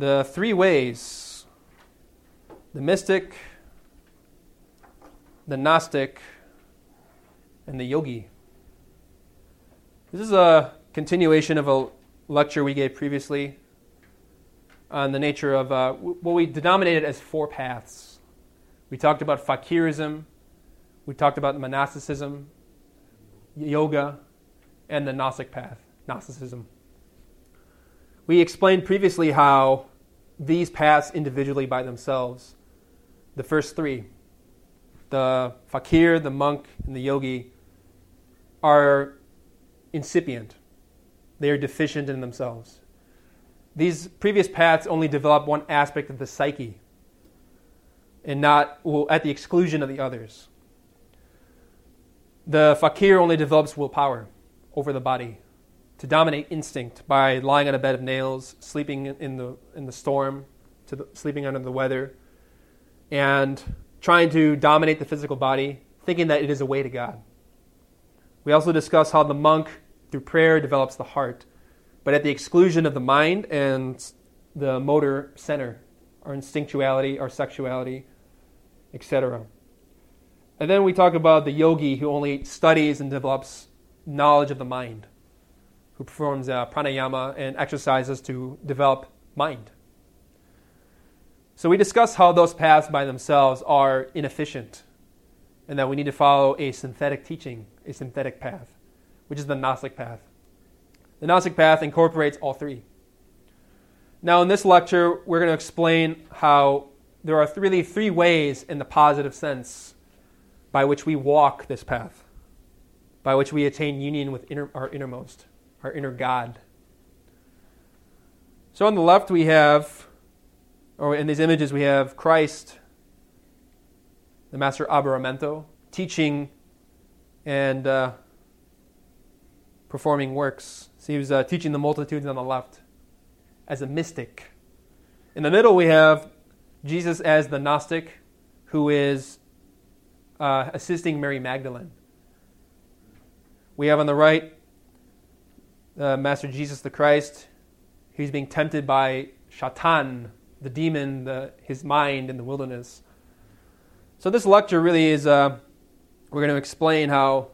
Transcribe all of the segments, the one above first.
The three ways the mystic, the Gnostic, and the yogi. This is a continuation of a lecture we gave previously on the nature of uh, what we denominated as four paths. We talked about fakirism, we talked about monasticism, yoga, and the Gnostic path, Gnosticism. We explained previously how these paths individually by themselves, the first three, the fakir, the monk, and the yogi, are incipient. They are deficient in themselves. These previous paths only develop one aspect of the psyche and not well, at the exclusion of the others. The fakir only develops willpower over the body to dominate instinct by lying on a bed of nails, sleeping in the, in the storm, to the, sleeping under the weather, and trying to dominate the physical body, thinking that it is a way to God. We also discuss how the monk, through prayer, develops the heart, but at the exclusion of the mind and the motor center, our instinctuality, our sexuality, etc. And then we talk about the yogi who only studies and develops knowledge of the mind who performs uh, pranayama and exercises to develop mind. So we discussed how those paths by themselves are inefficient and that we need to follow a synthetic teaching, a synthetic path, which is the Gnostic path. The Gnostic path incorporates all three. Now, in this lecture, we're going to explain how there are really three ways in the positive sense by which we walk this path, by which we attain union with inner, our innermost our inner God. So on the left, we have, or in these images, we have Christ, the Master Aberamentho, teaching and uh, performing works. So he was uh, teaching the multitudes on the left as a mystic. In the middle, we have Jesus as the Gnostic, who is uh, assisting Mary Magdalene. We have on the right uh, Master Jesus the Christ. He's being tempted by Shaitan, the demon, the, his mind in the wilderness. So, this lecture really is, uh, we're going to explain how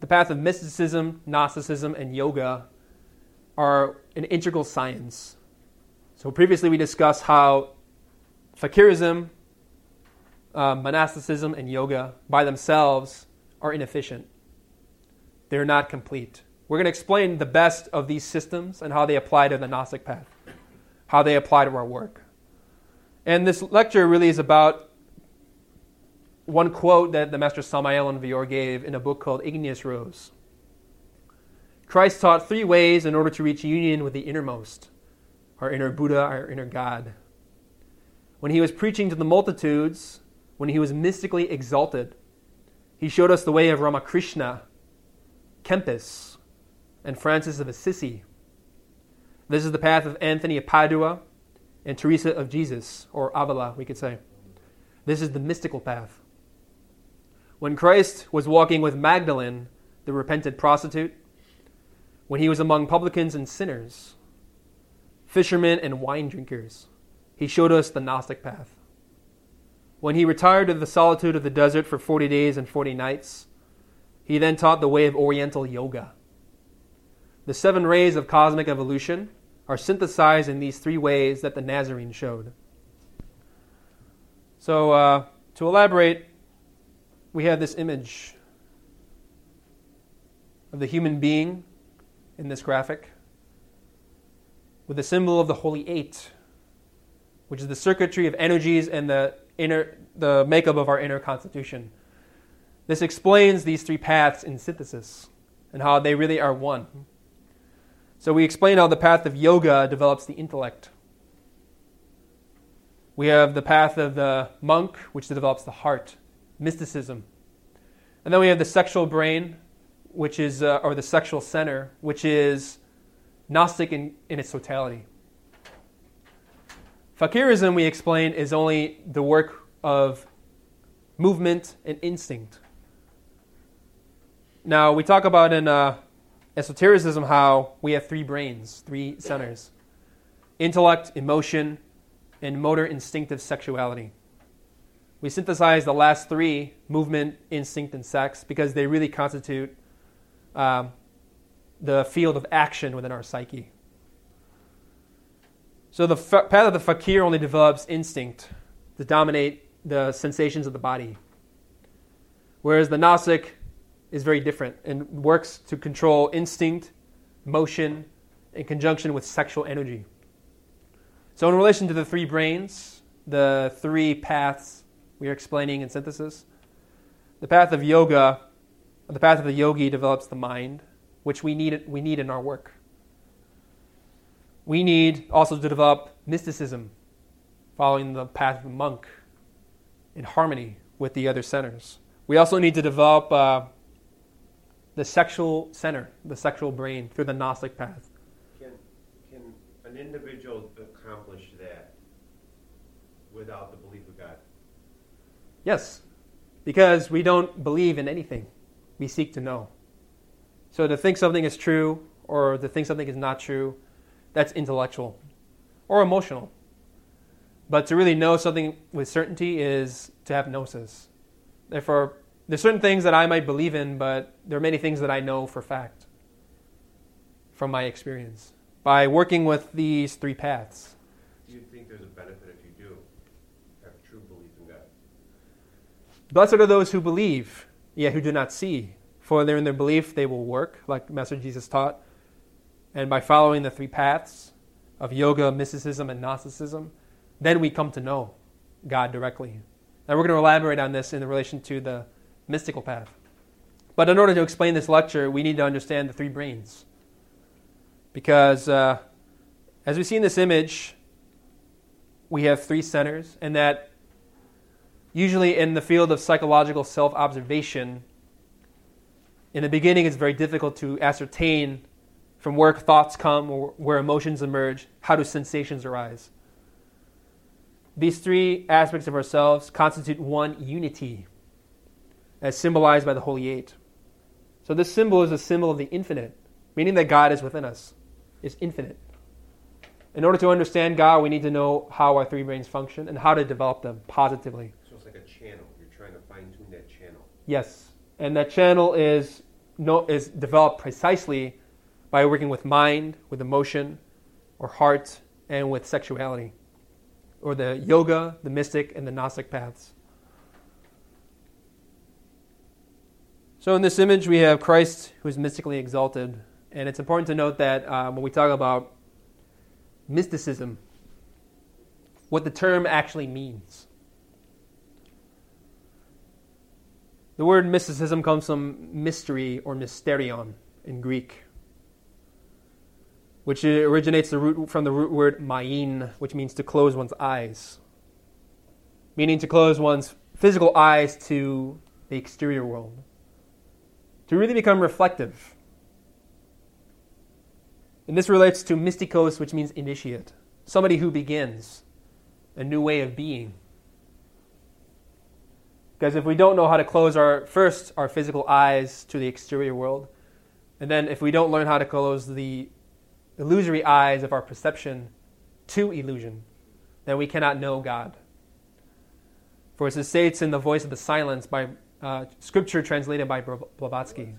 the path of mysticism, Gnosticism, and yoga are an integral science. So, previously we discussed how fakirism, uh, monasticism, and yoga by themselves are inefficient they're not complete. We're going to explain the best of these systems and how they apply to the Gnostic path, how they apply to our work. And this lecture really is about one quote that the Master Samael Aun Weor gave in a book called Igneous Rose. Christ taught three ways in order to reach union with the innermost, our inner Buddha, our inner God. When he was preaching to the multitudes, when he was mystically exalted, he showed us the way of Ramakrishna, Kempis, and Francis of Assisi. This is the path of Anthony of Padua and Teresa of Jesus, or Avila, we could say. This is the mystical path. When Christ was walking with Magdalene, the repentant prostitute, when he was among publicans and sinners, fishermen and wine drinkers, he showed us the Gnostic path. When he retired to the solitude of the desert for 40 days and 40 nights, he then taught the way of Oriental yoga. The seven rays of cosmic evolution are synthesized in these three ways that the Nazarene showed. So, uh, to elaborate, we have this image of the human being in this graphic with the symbol of the Holy Eight, which is the circuitry of energies and the inner the makeup of our inner constitution. This explains these three paths in synthesis and how they really are one. So we explain how the path of yoga develops the intellect. We have the path of the monk, which develops the heart, mysticism. And then we have the sexual brain, which is, uh, or the sexual center, which is Gnostic in, in its totality. Fakirism, we explained, is only the work of movement and instinct. Now, we talk about in uh, esotericism how we have three brains, three centers intellect, emotion, and motor instinctive sexuality. We synthesize the last three movement, instinct, and sex because they really constitute um, the field of action within our psyche. So the path of the fakir only develops instinct to dominate the sensations of the body, whereas the Gnostic is very different and works to control instinct, motion, in conjunction with sexual energy. So, in relation to the three brains, the three paths we are explaining in synthesis, the path of yoga, the path of the yogi develops the mind, which we need, we need in our work. We need also to develop mysticism, following the path of the monk, in harmony with the other centers. We also need to develop uh, the sexual center, the sexual brain, through the Gnostic path. Can, can an individual accomplish that without the belief of God? Yes, because we don't believe in anything, we seek to know. So to think something is true or to think something is not true, that's intellectual or emotional. But to really know something with certainty is to have gnosis. Therefore, there's certain things that I might believe in, but there are many things that I know for fact from my experience by working with these three paths. Do you think there's a benefit if you do have true belief in God? Blessed are those who believe, yet who do not see. For they're in their belief they will work, like Master Jesus taught. And by following the three paths of yoga, mysticism, and Gnosticism, then we come to know God directly. And we're going to elaborate on this in relation to the mystical path. But in order to explain this lecture, we need to understand the three brains. Because uh, as we see in this image, we have three centers, and that usually in the field of psychological self observation, in the beginning it's very difficult to ascertain from where thoughts come or where emotions emerge, how do sensations arise. These three aspects of ourselves constitute one unity as symbolized by the Holy Eight. So this symbol is a symbol of the infinite, meaning that God is within us, is infinite. In order to understand God, we need to know how our three brains function and how to develop them positively. So it's like a channel. You're trying to fine tune that channel. Yes, and that channel is no, is developed precisely by working with mind, with emotion, or heart, and with sexuality, or the yoga, the mystic, and the Gnostic paths. So in this image, we have Christ who is mystically exalted. And it's important to note that um, when we talk about mysticism, what the term actually means. The word mysticism comes from mystery or mysterion in Greek, which originates the root, from the root word myein, which means to close one's eyes, meaning to close one's physical eyes to the exterior world to really become reflective. And this relates to mystikos, which means initiate, somebody who begins a new way of being. Because if we don't know how to close our first our physical eyes to the exterior world, and then if we don't learn how to close the illusory eyes of our perception to illusion, then we cannot know God. For as it states in The Voice of the Silence by uh, scripture translated by Blavatsky,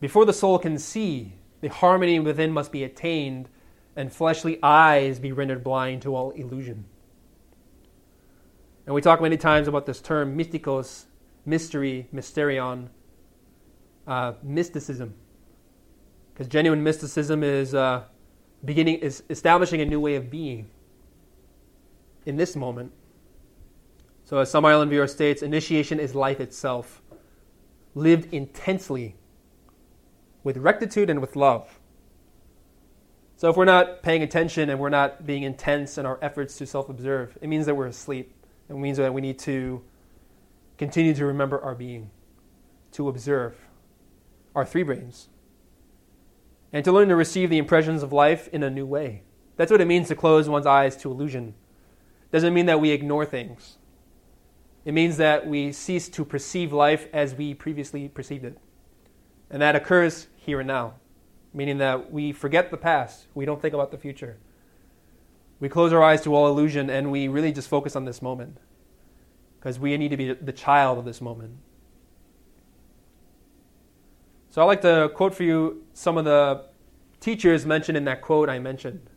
before the soul can see, the harmony within must be attained, and fleshly eyes be rendered blind to all illusion. And we talk many times about this term, mystikos, mystery, mysterion, uh, mysticism. Because genuine mysticism is uh, beginning, is establishing a new way of being in this moment. So, as Samael Aun Weor states, initiation is life itself, lived intensely with rectitude and with love. So, if we're not paying attention and we're not being intense in our efforts to self observe, it means that we're asleep. It means that we need to continue to remember our being, to observe our three brains, and to learn to receive the impressions of life in a new way. That's what it means to close one's eyes to illusion. Doesn't mean that we ignore things. It means that we cease to perceive life as we previously perceived it. And that occurs here and now, meaning that we forget the past, we don't think about the future. We close our eyes to all illusion and we really just focus on this moment because we need to be the child of this moment. So I'd like to quote for you some of the teachers mentioned in that quote I mentioned.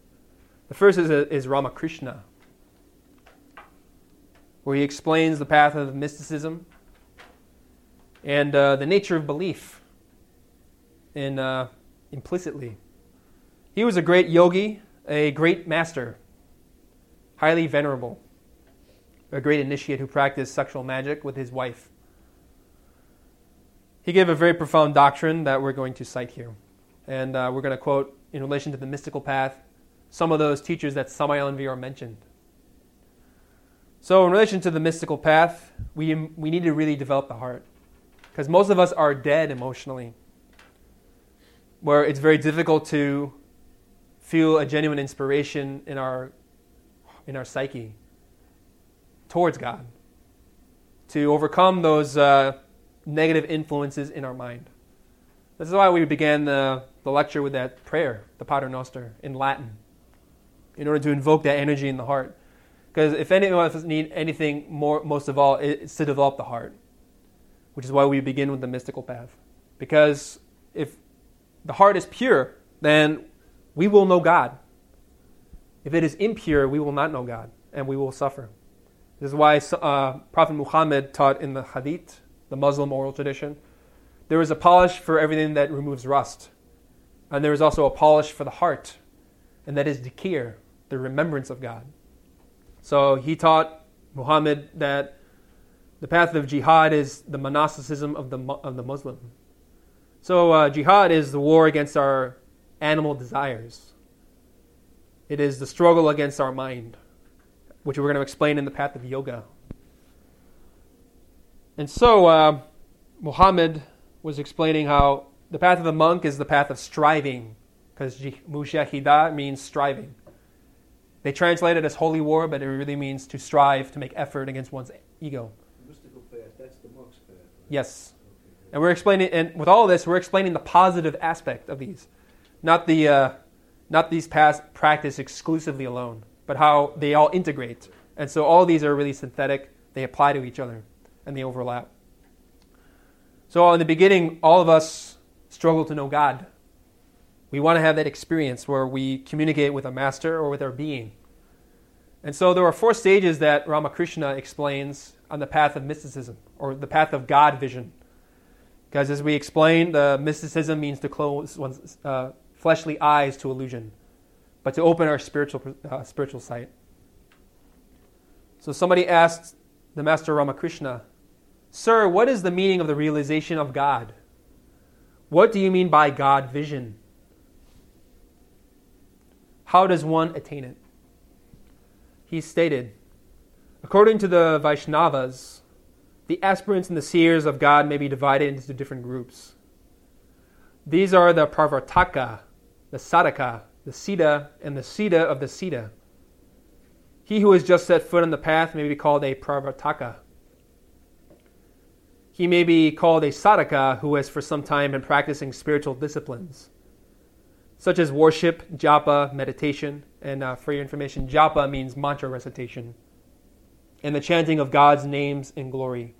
The first is, is Ramakrishna, where he explains the path of mysticism and uh, the nature of belief in, uh, implicitly. He was a great yogi, a great master highly venerable, a great initiate who practiced sexual magic with his wife. He gave a very profound doctrine that we're going to cite here. And uh, we're going to quote, in relation to the mystical path, some of those teachers that Samael Aun Weor mentioned. So, in relation to the mystical path, we, we need to really develop the heart. Because most of us are dead emotionally, where it's very difficult to feel a genuine inspiration in our in our psyche towards God, to overcome those uh, negative influences in our mind. This is why we began the, the lecture with that prayer, the Pater Noster, in Latin, in order to invoke that energy in the heart. Because if any of us need anything more, most of all, it's to develop the heart, which is why we begin with the mystical path. Because if the heart is pure, then we will know God. If it is impure, we will not know God and we will suffer. This is why uh, Prophet Muhammad taught in the Hadith, the Muslim oral tradition, there is a polish for everything that removes rust. And there is also a polish for the heart, and that is dhikr, the remembrance of God. So he taught Muhammad that the path of jihad is the monasticism of the, of the Muslim. So uh, jihad is the war against our animal desires. It is the struggle against our mind, which we're going to explain in the path of yoga. And so, uh, Muhammad was explaining how the path of the monk is the path of striving, because mujahida means striving. They translate it as holy war, but it really means to strive, to make effort against one's ego. Mystical path, that's the monk's path. Right? Yes. And we're explaining, and with all of this, we're explaining the positive aspect of these, not the uh, not these past practice exclusively alone, but how they all integrate. And so all these are really synthetic, they apply to each other, and they overlap. So in the beginning, all of us struggle to know God. We want to have that experience where we communicate with a master or with our being. And so there are four stages that Ramakrishna explains on the path of mysticism, or the path of God vision. Because as we explained, the mysticism means to close one's uh, fleshly eyes to illusion, but to open our spiritual, uh, spiritual sight. So somebody asked the Master Ramakrishna, Sir, what is the meaning of the realization of God? What do you mean by God vision? How does one attain it? He stated, According to the Vaishnavas, the aspirants and the seers of God may be divided into different groups. These are the Pravartaka, the Sadhaka, the Siddha, and the Siddha of the Siddha. He who has just set foot on the path may be called a Pravartaka. He may be called a Sadhaka who has for some time been practicing spiritual disciplines, such as worship, japa, meditation, and uh, for your information, japa means mantra recitation, and the chanting of God's names and glory.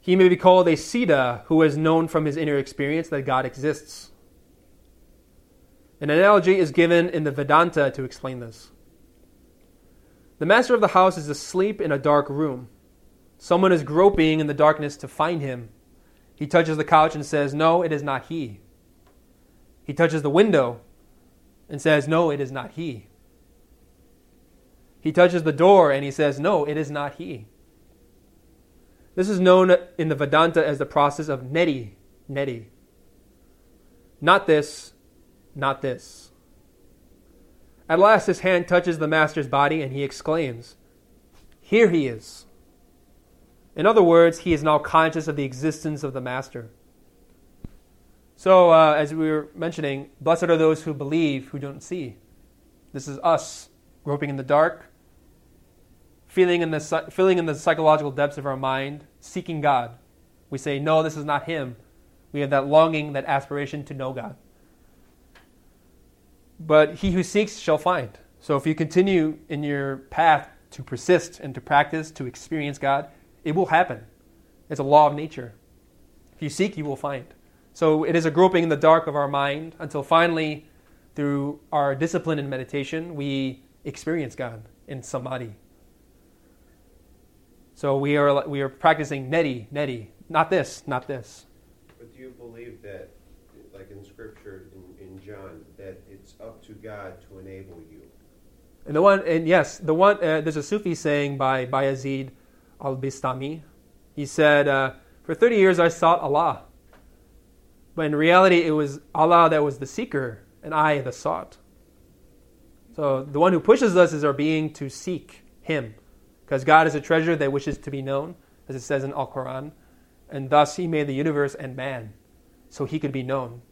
He may be called a Siddha who has known from his inner experience that God exists. An analogy is given in the Vedanta to explain this. The master of the house is asleep in a dark room. Someone is groping in the darkness to find him. He touches the couch and says, No, it is not he. He touches the window and says, No, it is not he. He touches the door and he says, No, it is not he. This is known in the Vedanta as the process of neti, neti. Not this, not this. At last, his hand touches the master's body and he exclaims, Here he is. In other words, he is now conscious of the existence of the master. So, uh, as we were mentioning, blessed are those who believe who don't see. This is us groping in the dark, feeling in the, feeling in the psychological depths of our mind, seeking God. We say, No, this is not Him. We have that longing, that aspiration to know God. But he who seeks shall find. So if you continue in your path to persist and to practice, to experience God, it will happen. It's a law of nature. If you seek, you will find. So it is a groping in the dark of our mind until finally, through our discipline and meditation, we experience God in samadhi. So we are, we are practicing neti, neti. Not this, not this. But do you believe that, like in Scripture in, in John, that it's up to God to enable you? And the one, and yes, the one. Uh, there's a Sufi saying by Bayazid al-Bistami. He said, uh, "For 30 years I sought Allah, but in reality it was Allah that was the seeker and I the sought." So the one who pushes us is our being to seek Him, because God is a treasure that wishes to be known, as it says in Al Quran, and thus He made the universe and man, so He could be known.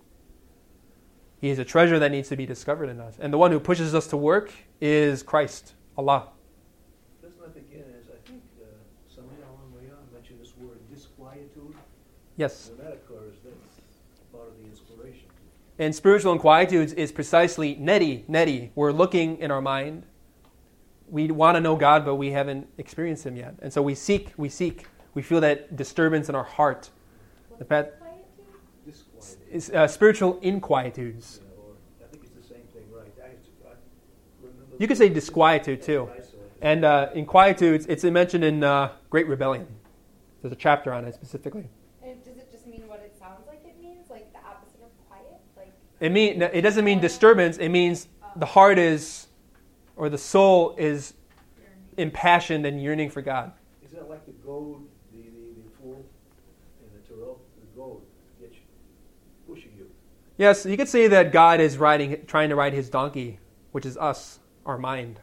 He is a treasure that needs to be discovered in us. And the one who pushes us to work is Christ, Allah. That begin as, I think, uh, Mayan mentioned this word disquietude? Yes. When that occurs, that's part of the inspiration. And spiritual inquietudes is precisely neti, neti. We're looking in our mind. We want to know God, but we haven't experienced Him yet. And so we seek, we seek. We feel that disturbance in our heart. The path, is, uh, spiritual inquietudes. Yeah, or, I think it's the same thing, right? You could say disquietude too. And uh, inquietudes, it's mentioned in uh, Great Rebellion. There's a chapter on it specifically. And does it just mean what it sounds like it means, like the opposite of quiet? Like It mean it doesn't mean disturbance. It means the heart is, or the soul is impassioned and yearning for God. Is that like the goad, the, the, the fool in the Torah? The goad gets you, pushing you. Yes, you could say that God is riding, trying to ride His donkey, which is us, our mind,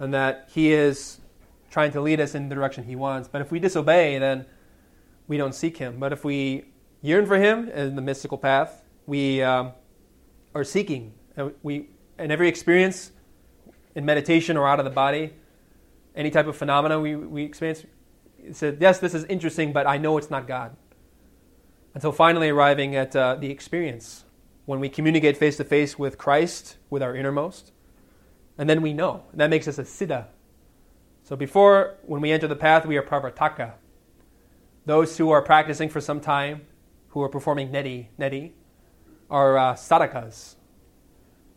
and that He is trying to lead us in the direction He wants. But if we disobey, then we don't seek Him. But if we yearn for Him in the mystical path, we um, are seeking. And we, in every experience, in meditation or out of the body, any type of phenomena we, we experience, it said, yes, this is interesting, but I know it's not God. Until finally arriving at uh, the experience when we communicate face to face with Christ, with our innermost, and then we know. And that makes us a siddha. So before, when we enter the path, we are pravartaka. Those who are practicing for some time, who are performing neti, neti, are uh, sadhakas.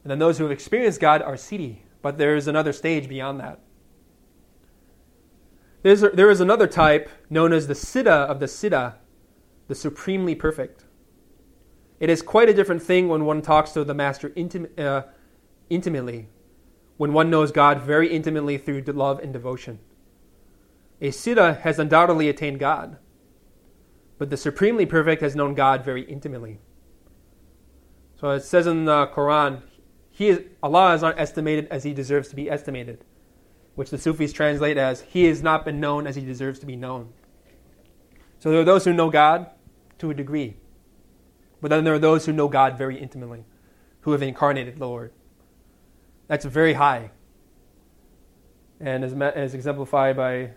And then those who have experienced God are siddhi. But there is another stage beyond that. There's a, there is another type known as the siddha of the siddha, the supremely perfect. It is quite a different thing when one talks to the Master intim- uh, intimately, when one knows God very intimately through love and devotion. A siddha has undoubtedly attained God, but the supremely perfect has known God very intimately. So it says in the Quran, he is, Allah is not estimated as he deserves to be estimated, which the Sufis translate as He has not been known as he deserves to be known. So there are those who know God to a degree, but then there are those who know God very intimately. who have incarnated the Lord. That's very high. And as, as exemplified by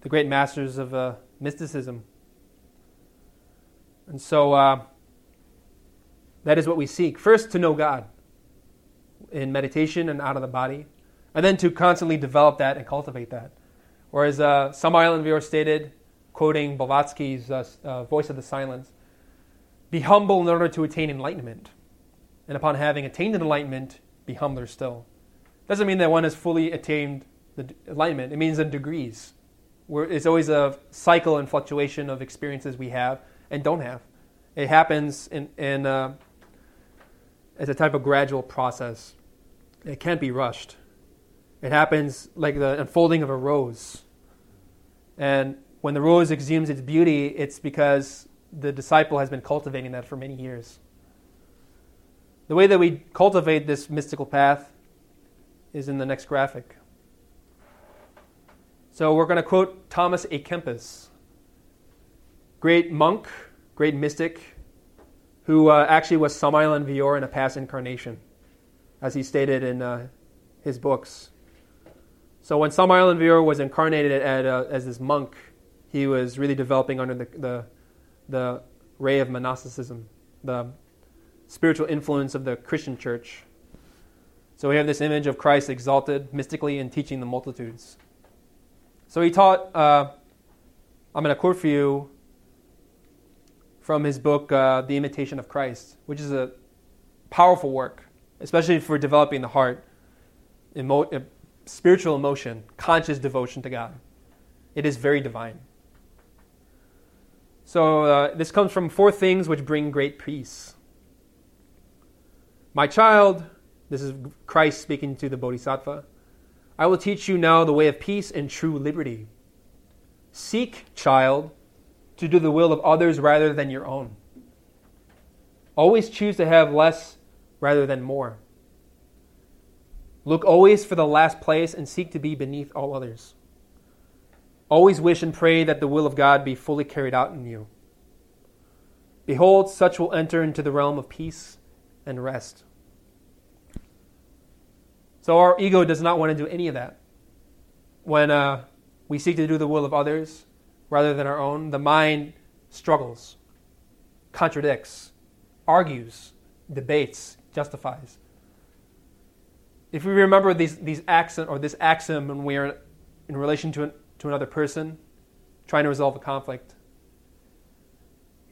the great masters of uh, mysticism. And so uh, that is what we seek. First, to know God in meditation and out of the body, and then to constantly develop that and cultivate that. Whereas uh, Samael Aun Weor stated, quoting Blavatsky's uh, uh, Voice of the Silence, be humble in order to attain enlightenment. And upon having attained enlightenment, be humbler still. Doesn't mean that one has fully attained the enlightenment. It means in degrees. Where it's always a cycle and fluctuation of experiences we have and don't have. It happens in, in as a type of gradual process. It can't be rushed. It happens like the unfolding of a rose. And when the rose exudes its beauty, it's because the disciple has been cultivating that for many years. The way that we cultivate this mystical path is in the next graphic. So we're going to quote Thomas A. Kempis, great monk, great mystic, who uh, actually was Samael Aun Weor in a past incarnation, as he stated in uh, his books. So when Samael Aun Weor was incarnated at, uh, as this monk, he was really developing under the, the, the ray of monasticism, the spiritual influence of the Christian church. So we have this image of Christ exalted mystically and teaching the multitudes. So he taught, uh, I'm going to quote for you from his book, uh, The Imitation of Christ, which is a powerful work, especially for developing the heart, emo- uh, spiritual emotion, conscious devotion to God. It is very divine. So, uh, this comes from four things which bring great peace. My child, this is Christ speaking to the Bodhisattva, I will teach you now the way of peace and true liberty. Seek, child, to do the will of others rather than your own. Always choose to have less rather than more. Look always for the last place and seek to be beneath all others. Always wish and pray that the will of God be fully carried out in you. Behold, such will enter into the realm of peace and rest. So our ego does not want to do any of that. When uh, we seek to do the will of others, rather than our own, the mind struggles, contradicts, argues, debates, justifies. If we remember these, these axiom, or this axiom when we are in relation to, an, to another person, trying to resolve a conflict,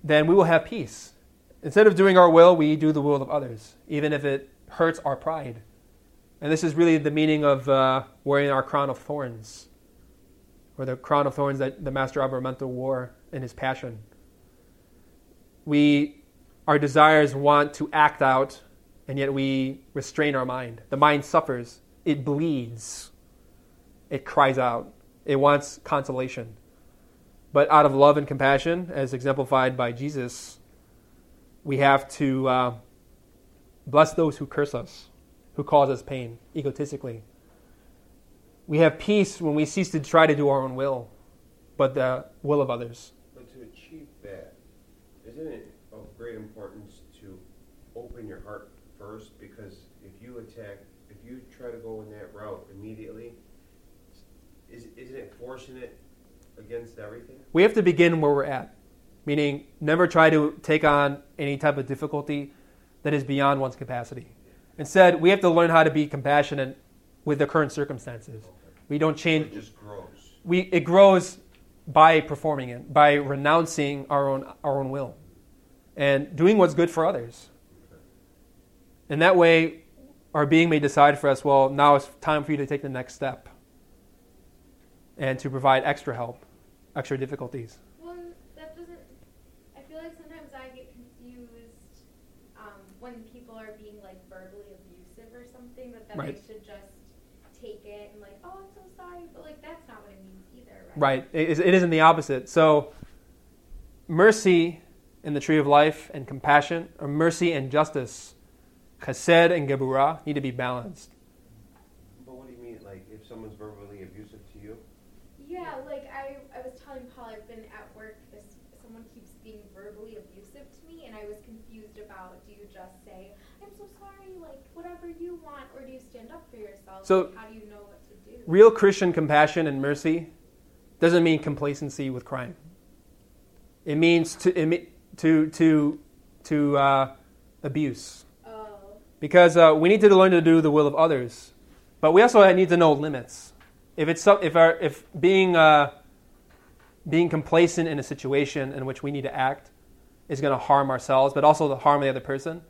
then we will have peace. Instead of doing our will, we do the will of others, even if it hurts our pride. And this is really the meaning of uh, wearing our crown of thorns or the crown of thorns that the Master Aberamentho wore in his passion. We, our desires want to act out, and yet we restrain our mind. The mind suffers, it bleeds, it cries out, it wants consolation. But out of love and compassion, as exemplified by Jesus, we have to uh, bless those who curse us, who cause us pain, egotistically we have peace when we cease to try to do our own will, but the will of others. But to achieve that, isn't it of great importance to open your heart first? Because if you attack, if you try to go in that route immediately, is, isn't it forcing it against everything? We have to begin where we're at, meaning never try to take on any type of difficulty that is beyond one's capacity. Instead, we have to learn how to be compassionate with the current circumstances. We don't change. It just grows. We it grows by performing it, by renouncing our own our own will, and doing what's good for others. And that way, our being may decide for us. Well, now it's time for you to take the next step, and to provide extra help, extra difficulties. Well, that doesn't. I feel like sometimes I get confused um, when people are being like verbally abusive or something. That that Right. I should just take it and like, oh, I'm so sorry, but like that's not what it means either, right? Right. It, is- it isn't the opposite. So, mercy in the tree of life and compassion, or mercy and justice, chesed and geburah, need to be balanced. But what do you mean, like if someone's verbally abusive to you? Yeah, like I, I was telling Paul, I've been at work. This someone keeps being verbally abusive to me, and I was confused about. Do you just say, "I'm so sorry"? Like whatever you want, or do you stand up for yourself? So- Like, how do you know what to do? Real Christian compassion and mercy doesn't mean complacency with crime. It means to to to to uh, abuse, Oh, because uh, we need to learn to do the will of others, but we also need to know limits. If it's some, if our if being uh, being complacent in a situation in which we need to act is going to harm ourselves, but also to harm the other person,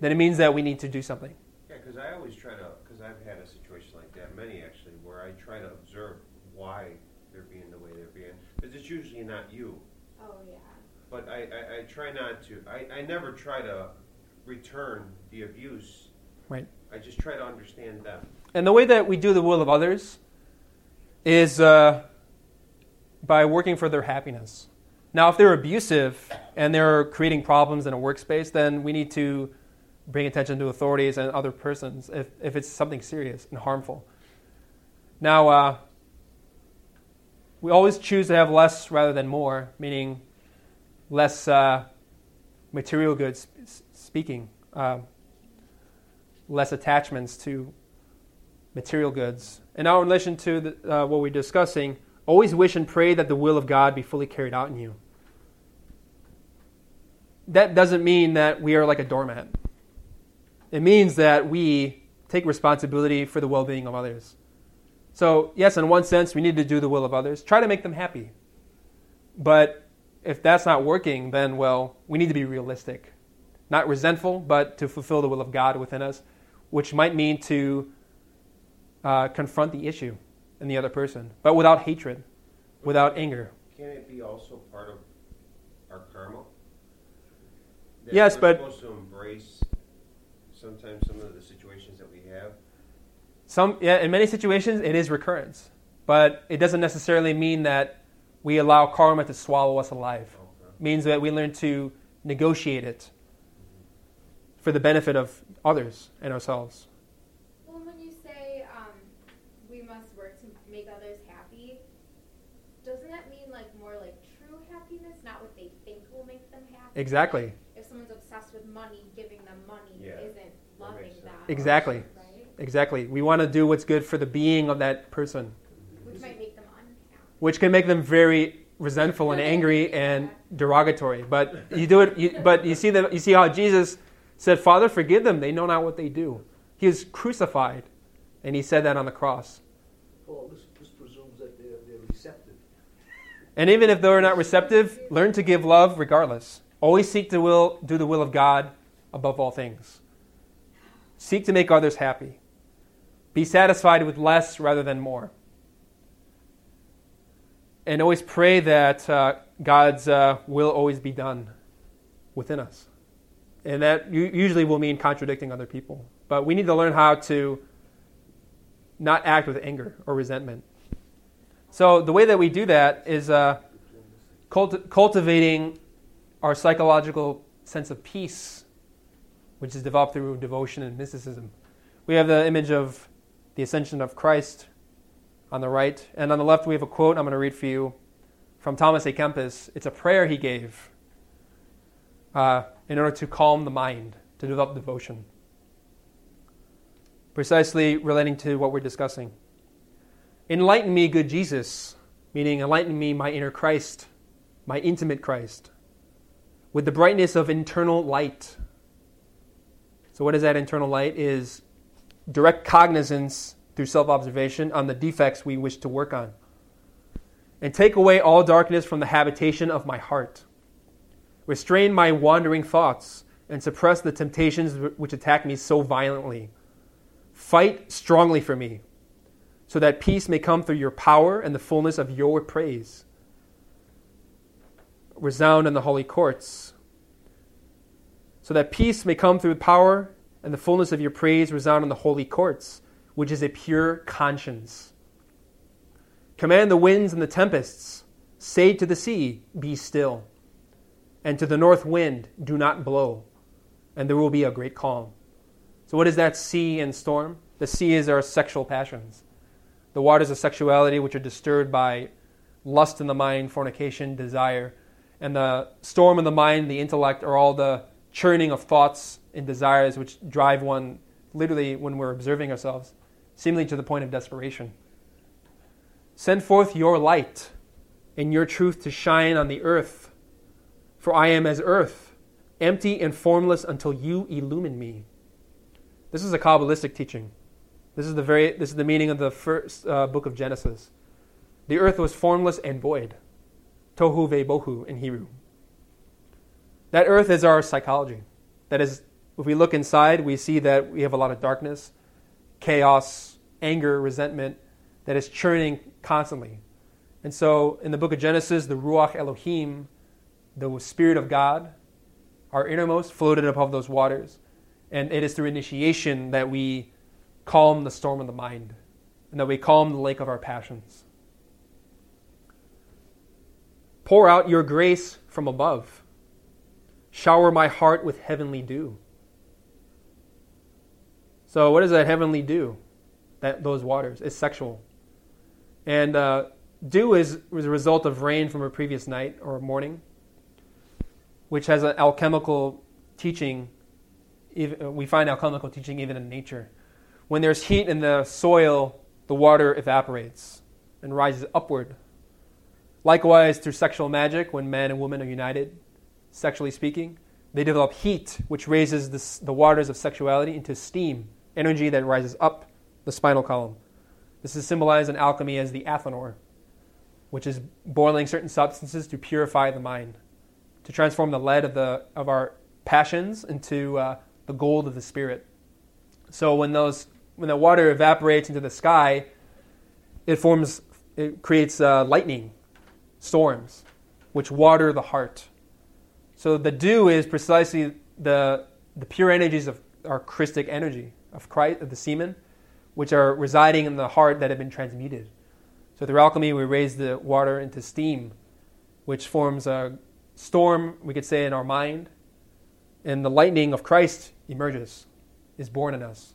then it means that we need to do something. Yeah, because I always try to, because I've had a situation like that, many actually, where I try to observe why they're being the way they're being. Because it's usually not you. oh yeah. But I, I, I try not to, I, I never try to return the abuse. Right. I just try to understand them. And the way that we do the will of others is uh, by working for their happiness. Now, if they're abusive and they're creating problems in a workspace, then we need to bring attention to authorities and other persons if, if it's something serious and harmful. Now, uh, we always choose to have less rather than more, meaning less uh, material goods speaking, uh, less attachments to material goods. And now, in relation to the, uh, what we're discussing, always wish and pray that the will of God be fully carried out in you. That doesn't mean that we are like a doormat. It means that we take responsibility for the well being of others. So, yes, in one sense, we need to do the will of others, try to make them happy. But if that's not working, then, well, we need to be realistic. Not resentful, but to fulfill the will of God within us, which might mean to uh, confront the issue in the other person, but without hatred, without anger. Can it be also part of our karma? That Yes, we're but- supposed to embrace sometimes some of the situations that we have. Some, yeah, in many situations, it is recurrence, but it doesn't necessarily mean that we allow karma to swallow us alive. Okay. It means that we learn to negotiate it for the benefit of others and ourselves. Well, when you say um, we must work to make others happy, doesn't that mean like more like true happiness, not what they think will make them happy? Exactly. If someone's obsessed with money, giving them money Yeah, isn't loving makes sense. that. Exactly. Right? Exactly. We want to do what's good for the being of that person, Which might make them unhappy. which can make them very resentful and angry and derogatory. But you do it. You, but you see that you see how Jesus said, "Father, forgive them; they know not what they do." He is crucified, and he said that on the cross. Paul, this, this presumes that they're, they're receptive. And even if they're not receptive, learn to give love regardless. Always seek to will do the will of God above all things. Seek to make others happy. Be satisfied with less rather than more. And always pray that uh, God's uh, will always be done within us. And that usually will mean contradicting other people. But we need to learn how to not act with anger or resentment. So the way that we do that is uh, culti- cultivating our psychological sense of peace, which is developed through devotion and mysticism. We have the image of the ascension of Christ on the right, and on the left we have a quote I'm going to read for you from Thomas A. Kempis. It's a prayer he gave uh, in order to calm the mind, to develop devotion. Precisely relating to what we're discussing. Enlighten me, good Jesus, meaning enlighten me, my inner Christ, my intimate Christ, with the brightness of internal light. So, what is that internal light? Is direct cognizance through self observation on the defects we wish to work on. And take away all darkness from the habitation of my heart. Restrain my wandering thoughts and suppress the temptations which attack me so violently. Fight strongly for me so that peace may come through your power and the fullness of your praise. Resound in the holy courts. So that peace may come through power and the fullness of your praise resound in the holy courts, which is a pure conscience. Command the winds and the tempests. Say to the sea, Be still. And to the north wind, Do not blow. And there will be a great calm. So, what is that sea and storm? The sea is our sexual passions the waters of sexuality, which are disturbed by lust in the mind, fornication, desire. And the storm in the mind, the intellect, are all the churning of thoughts and desires which drive one literally when we're observing ourselves, seemingly to the point of desperation. Send forth your light and your truth to shine on the earth, for I am as earth, empty and formless until you illumine me. This is a Kabbalistic teaching. This is the, very, this is the meaning of the first uh, book of Genesis. The earth was formless and void. Tohu ve bohu in Hebrew. That earth is our psychology. That is, if we look inside, we see that we have a lot of darkness, chaos, anger, resentment that is churning constantly. And so in the book of Genesis, the Ruach Elohim, the Spirit of God, our innermost, floated above those waters. And it is through initiation that we calm the storm of the mind and that we calm the lake of our passions. Pour out your grace from above. Shower my heart with heavenly dew. So, what does that heavenly dew? That those waters is sexual, and uh, dew is, is a result of rain from a previous night or morning, which has an alchemical teaching. Even, we find alchemical teaching even in nature. When there's heat in the soil, the water evaporates and rises upward. Likewise, through sexual magic, when man and woman are united, sexually speaking, they develop heat, which raises the waters of sexuality into steam, energy that rises up the spinal column. This is symbolized in alchemy as the athanor, which is boiling certain substances to purify the mind, to transform the lead of, the, of our passions into uh, the gold of the spirit. So when those when the water evaporates into the sky, it forms it creates uh, lightning, storms, which water the heart. So the dew is precisely the, the pure energies of our Christic energy, of Christ, of the semen, which are residing in the heart that have been transmuted. So through alchemy, we raise the water into steam, which forms a storm, we could say, in our mind. And the lightning of Christ emerges, is born in us.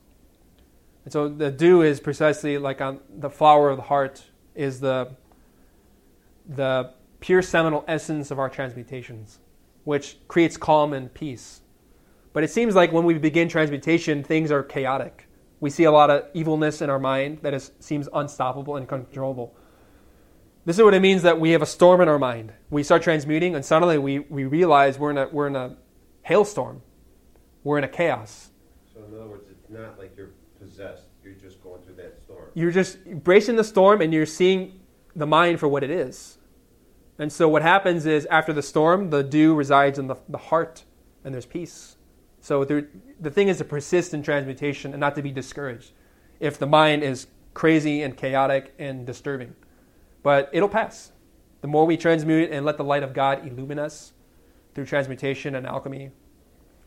And so the dew is precisely like on the flower of the heart, is the, the pure seminal essence of our transmutations which creates calm and peace. But it seems like when we begin transmutation, things are chaotic. We see a lot of evilness in our mind that is, seems unstoppable and uncontrollable. This is what it means that we have a storm in our mind. We start transmuting, and suddenly we, we realize we're in, a, we're in a hailstorm. We're in a chaos. So, in other words, it's not like you're possessed, you're just going through that storm. You're just bracing the storm, and you're seeing the mind for what it is. And so what happens is after the storm, the dew resides in the, the heart and there's peace. So there, the thing is to persist in transmutation and not to be discouraged if the mind is crazy and chaotic and disturbing. But it'll pass. The more we transmute and let the light of God illumine us through transmutation and alchemy,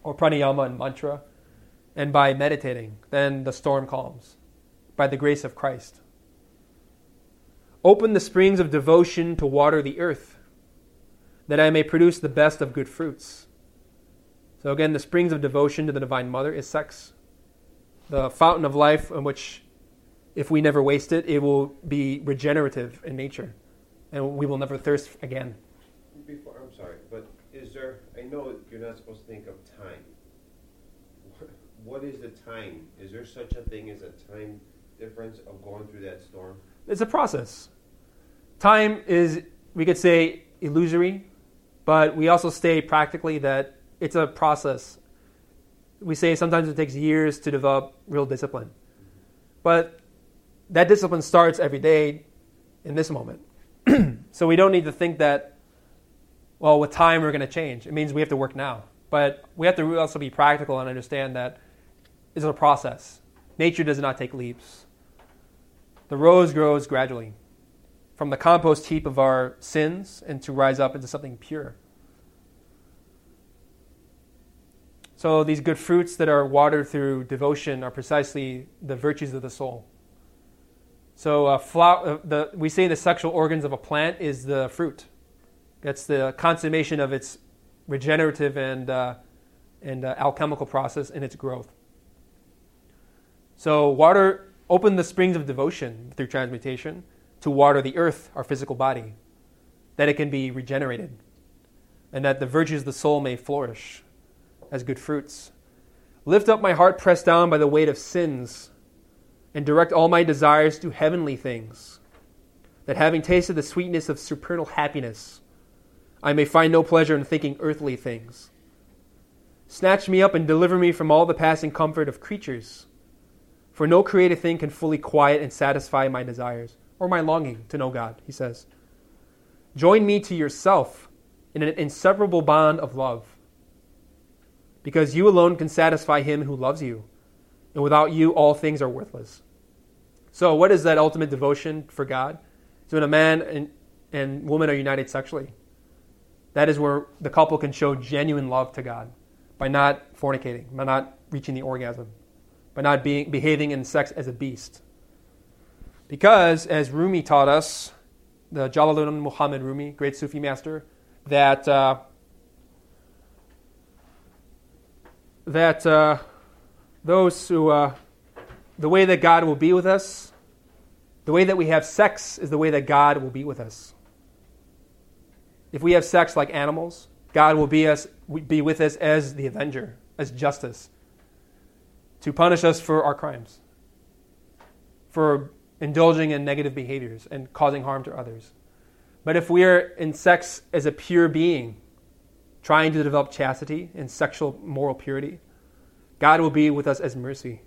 or pranayama and mantra, and by meditating, then the storm calms by the grace of Christ. Open the springs of devotion to water the earth, that I may produce the best of good fruits. So, again, the springs of devotion to the Divine Mother is sex, the fountain of life in which, if we never waste it, it will be regenerative in nature, and we will never thirst again. Before, I'm sorry, but is there, I know you're not supposed to think of time. What is the time? Is there such a thing as a time difference of going through that storm? It's a process. Time is, we could say, illusory, but we also say practically that it's a process. We say sometimes it takes years to develop real discipline. But that discipline starts every day in this moment. so we don't need to think that, well, with time we're going to change. It means we have to work now. But we have to also be practical and understand that it's a process. Nature does not take leaps. The rose grows gradually from the compost heap of our sins and to rise up into something pure. So, these good fruits that are watered through devotion are precisely the virtues of the soul. So, uh, flower, uh, the, we say the sexual organs of a plant is the fruit. That's the consummation of its regenerative and, uh, and uh, alchemical process in its growth. So, water open the springs of devotion through transmutation to water the earth, our physical body, that it can be regenerated, and that the virtues of the soul may flourish as good fruits. Lift up my heart pressed down by the weight of sins, and direct all my desires to heavenly things, that having tasted the sweetness of supernal happiness, I may find no pleasure in thinking earthly things. Snatch me up and deliver me from all the passing comfort of creatures, for no created thing can fully quiet and satisfy my desires, or my longing to know God, he says. Join me to yourself in an inseparable bond of love because you alone can satisfy him who loves you. And without you, all things are worthless. So, what is that ultimate devotion for God? It's when a man and, and woman are united sexually. That is where the couple can show genuine love to God by not fornicating, by not reaching the orgasm, by not being, behaving in sex as a beast. Because, as Rumi taught us, the Jalaluddin Muhammad Rumi, great Sufi master, that uh, that uh, those who, uh, the way that God will be with us, the way that we have sex is the way that God will be with us. If we have sex like animals, God will be, us, be with us as the avenger, as justice, to punish us for our crimes, for indulging in negative behaviors and causing harm to others. But if we are in sex as a pure being, trying to develop chastity and sexual moral purity, God will be with us as mercy.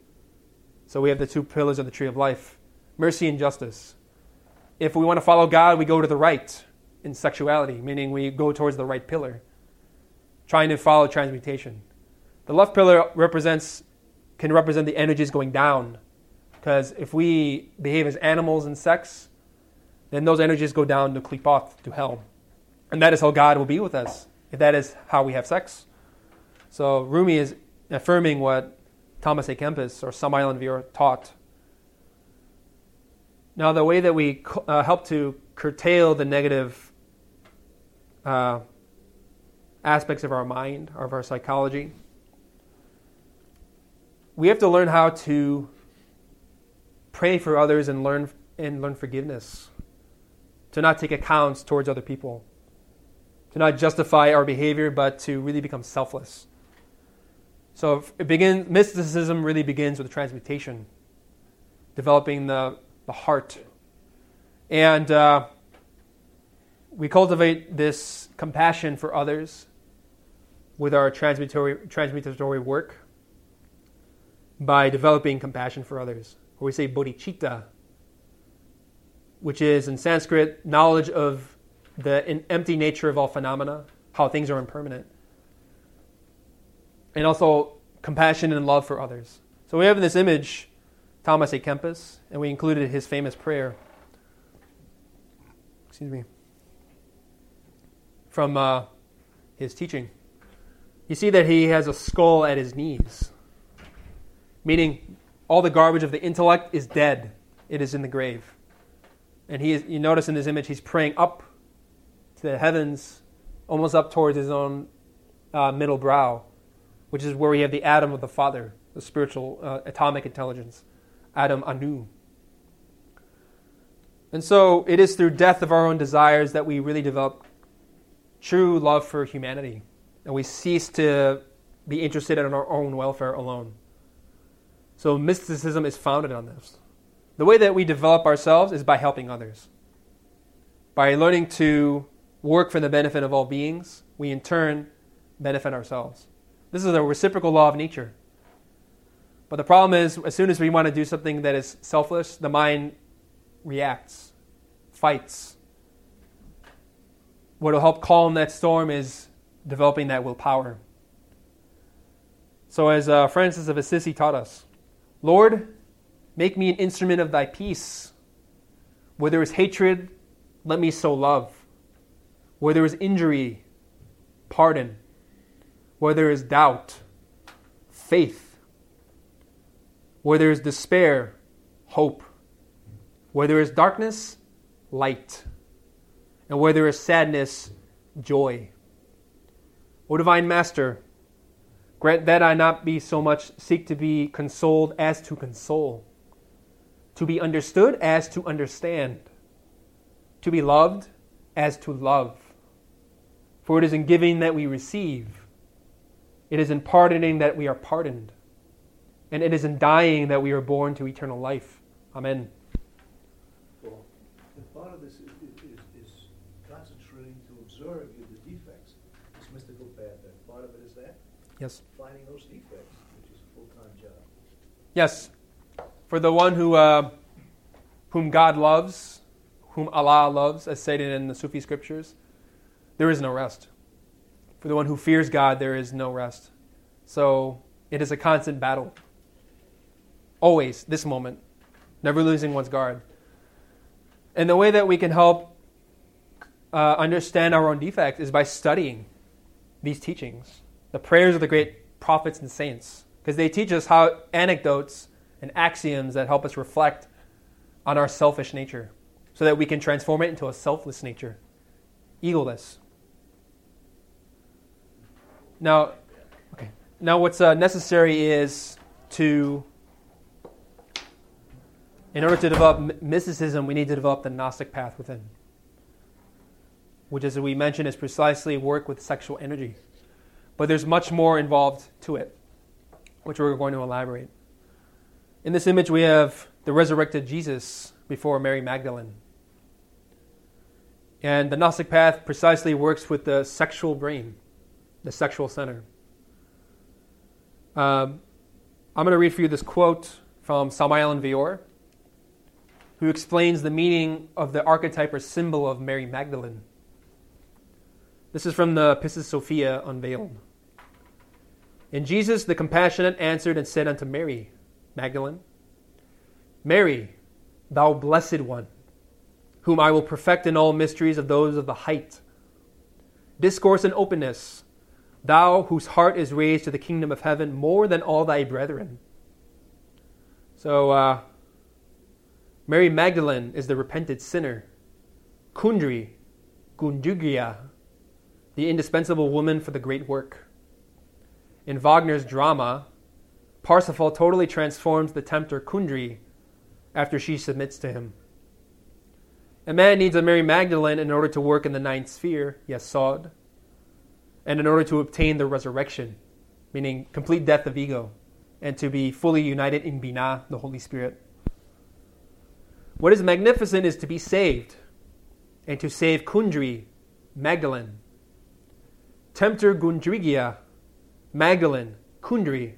So we have the two pillars of the tree of life mercy and justice. If we want to follow God, we go to the right in sexuality, meaning we go towards the right pillar, trying to follow transmutation. The left pillar represents can represent the energies going down. Because if we behave as animals in sex, then those energies go down to klipoth, to hell. And that is how God will be with us that is how we have sex. So Rumi is affirming what Thomas A. Kempis or Samael Aun Weor taught. Now, the way that we uh, help to curtail the negative uh, aspects of our mind, of our psychology, we have to learn how to pray for others and learn and learn forgiveness, to not take accounts towards other people to not justify our behavior, but to really become selfless. So it begins, mysticism really begins with transmutation, developing the, the heart. And uh, we cultivate this compassion for others with our transmutatory, transmutatory work by developing compassion for others. Or we say bodhicitta, which is in Sanskrit knowledge of the empty nature of all phenomena, how things are impermanent, and also compassion and love for others. So we have in this image Thomas A. Kempis, and we included his famous prayer. Excuse me. From uh, his teaching. You see that he has a skull at his knees, meaning all the garbage of the intellect is dead, it is in the grave. And he is, you notice in this image, he's praying up to the heavens, almost up towards his own uh, middle brow, which is where we have the atom of the Father, the spiritual uh, atomic intelligence, Atom Nous. And so it is through death of our own desires that we really develop true love for humanity, and we cease to be interested in our own welfare alone. So mysticism is founded on this. The way that we develop ourselves is by helping others, by learning to work for the benefit of all beings, we in turn benefit ourselves. This is a reciprocal law of nature. But the problem is, as soon as we want to do something that is selfless, the mind reacts, fights. What will help calm that storm is developing that willpower. So, as uh, Francis of Assisi taught us, Lord, make me an instrument of thy peace. Where there is hatred, let me sow love. Where there is injury, pardon. Where there is doubt, faith. Where there is despair, hope. Where there is darkness, light. And where there is sadness, joy. O divine Master, grant that I not be so much seek to be consoled as to console, to be understood as to understand, to be loved as to love for it is in giving that we receive, it is in pardoning that we are pardoned, And it is in dying that we are born to eternal life. Amen. Well, and part of this is, is, is concentrating to observe the defects, this mystical path, part of it is that, Yes. finding those defects, which is a full-time job. Yes. For the one who, uh, whom God loves, whom Allah loves, as stated in the Sufi scriptures, there is no rest. For the one who fears God, there is no rest. So it is a constant battle. Always, this moment, never losing one's guard. And the way that we can help uh, understand our own defect is by studying these teachings, the prayers of the great prophets and saints, because they teach us how anecdotes and axioms that help us reflect on our selfish nature so that we can transform it into a selfless nature, egoless. Now, okay. Now, what's uh, necessary is to, in order to develop mysticism, we need to develop the Gnostic path within, which, as we mentioned, is precisely work with sexual energy. But there's much more involved to it, which we're going to elaborate. In this image, we have the resurrected Jesus before Mary Magdalene. And the Gnostic path precisely works with the sexual brain, the sexual center. Um, I'm going to read for you this quote from Samael Aun Weor, who explains the meaning of the archetype or symbol of Mary Magdalene. This is from the Pistis Sophia Unveiled. And Jesus the compassionate answered and said unto Mary, Magdalene, Mary, thou blessed one, whom I will perfect in all mysteries of those of the height. Discourse and openness, thou whose heart is raised to the kingdom of heaven more than all thy brethren. So, uh, Mary Magdalene is the repented sinner. Kundry, Gundugia, the indispensable woman for the great work. In Wagner's drama, Parsifal totally transforms the tempter Kundry after she submits to him. A man needs a Mary Magdalene in order to work in the ninth sphere, Yesod, and in order to obtain the resurrection, meaning complete death of ego, and to be fully united in Binah, the Holy Spirit. What is magnificent is to be saved, and to save Kundry, Magdalene. Tempter Gundrigia, Magdalene, Kundry,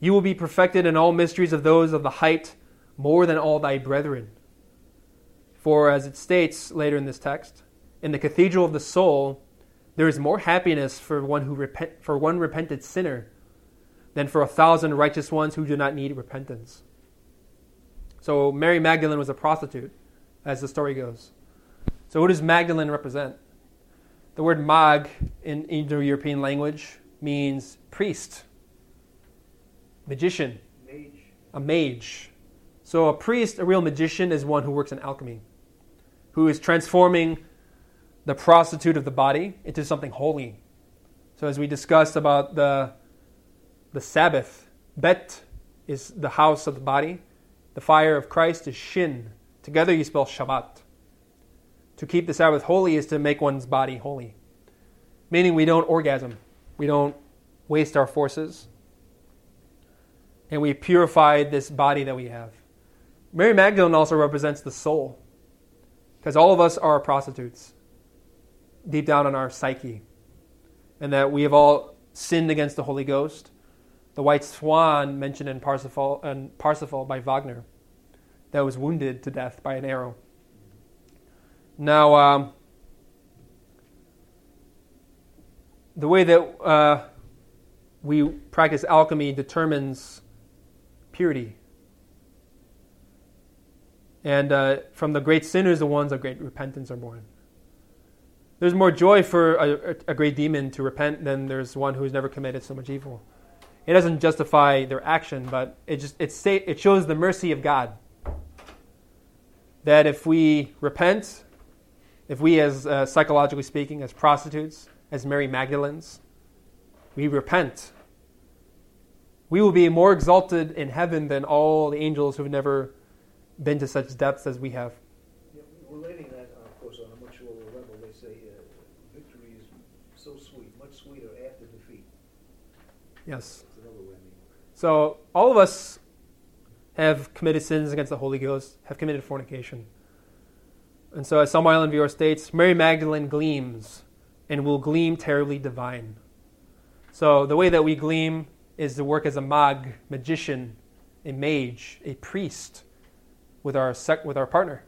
you will be perfected in all mysteries of those of the height more than all thy brethren. For as it states later in this text, in the cathedral of the soul, there is more happiness for one who repent, for one repented sinner than for a thousand righteous ones who do not need repentance. So Mary Magdalene was a prostitute, as the story goes. So what does Magdalene represent? The word mag in Indo-European language means priest, magician, Mage, a mage. So a priest, a real magician, is one who works in alchemy, who is transforming the prostitute of the body into something holy. So as we discussed about the the Sabbath, Bet is the house of the body. The fire of Christ is Shin. Together you spell Shabbat. To keep the Sabbath holy is to make one's body holy. Meaning we don't orgasm. We don't waste our forces. And we purify this body that we have. Mary Magdalene also represents the soul. Because all of us are prostitutes deep down in our psyche. And that we have all sinned against the Holy Ghost. The white swan mentioned in Parsifal, in Parsifal by Wagner that was wounded to death by an arrow. Now, um, the way that uh, we practice alchemy determines purity. And uh, from the great sinners, the ones of great repentance are born. There's more joy for a, a great demon to repent than there's one who's never committed so much evil. It doesn't justify their action, but it just it, it shows the mercy of God. That if we repent, if we, as uh, psychologically speaking, as prostitutes, as Mary Magdalenes, we repent, we will be more exalted in heaven than all the angels who've never been to such depths as we have. Yeah, relating that, uh, of course, on a much lower level, they say uh, victory is so sweet, much sweeter after defeat. Yes. So all of us have committed sins against the Holy Ghost, have committed fornication. And so, as Samael Aun Weor states, Mary Magdalene gleams and will gleam terribly divine. So, the way that we gleam is to work as a mag, magician, a mage, a priest with our, sec- with our partner.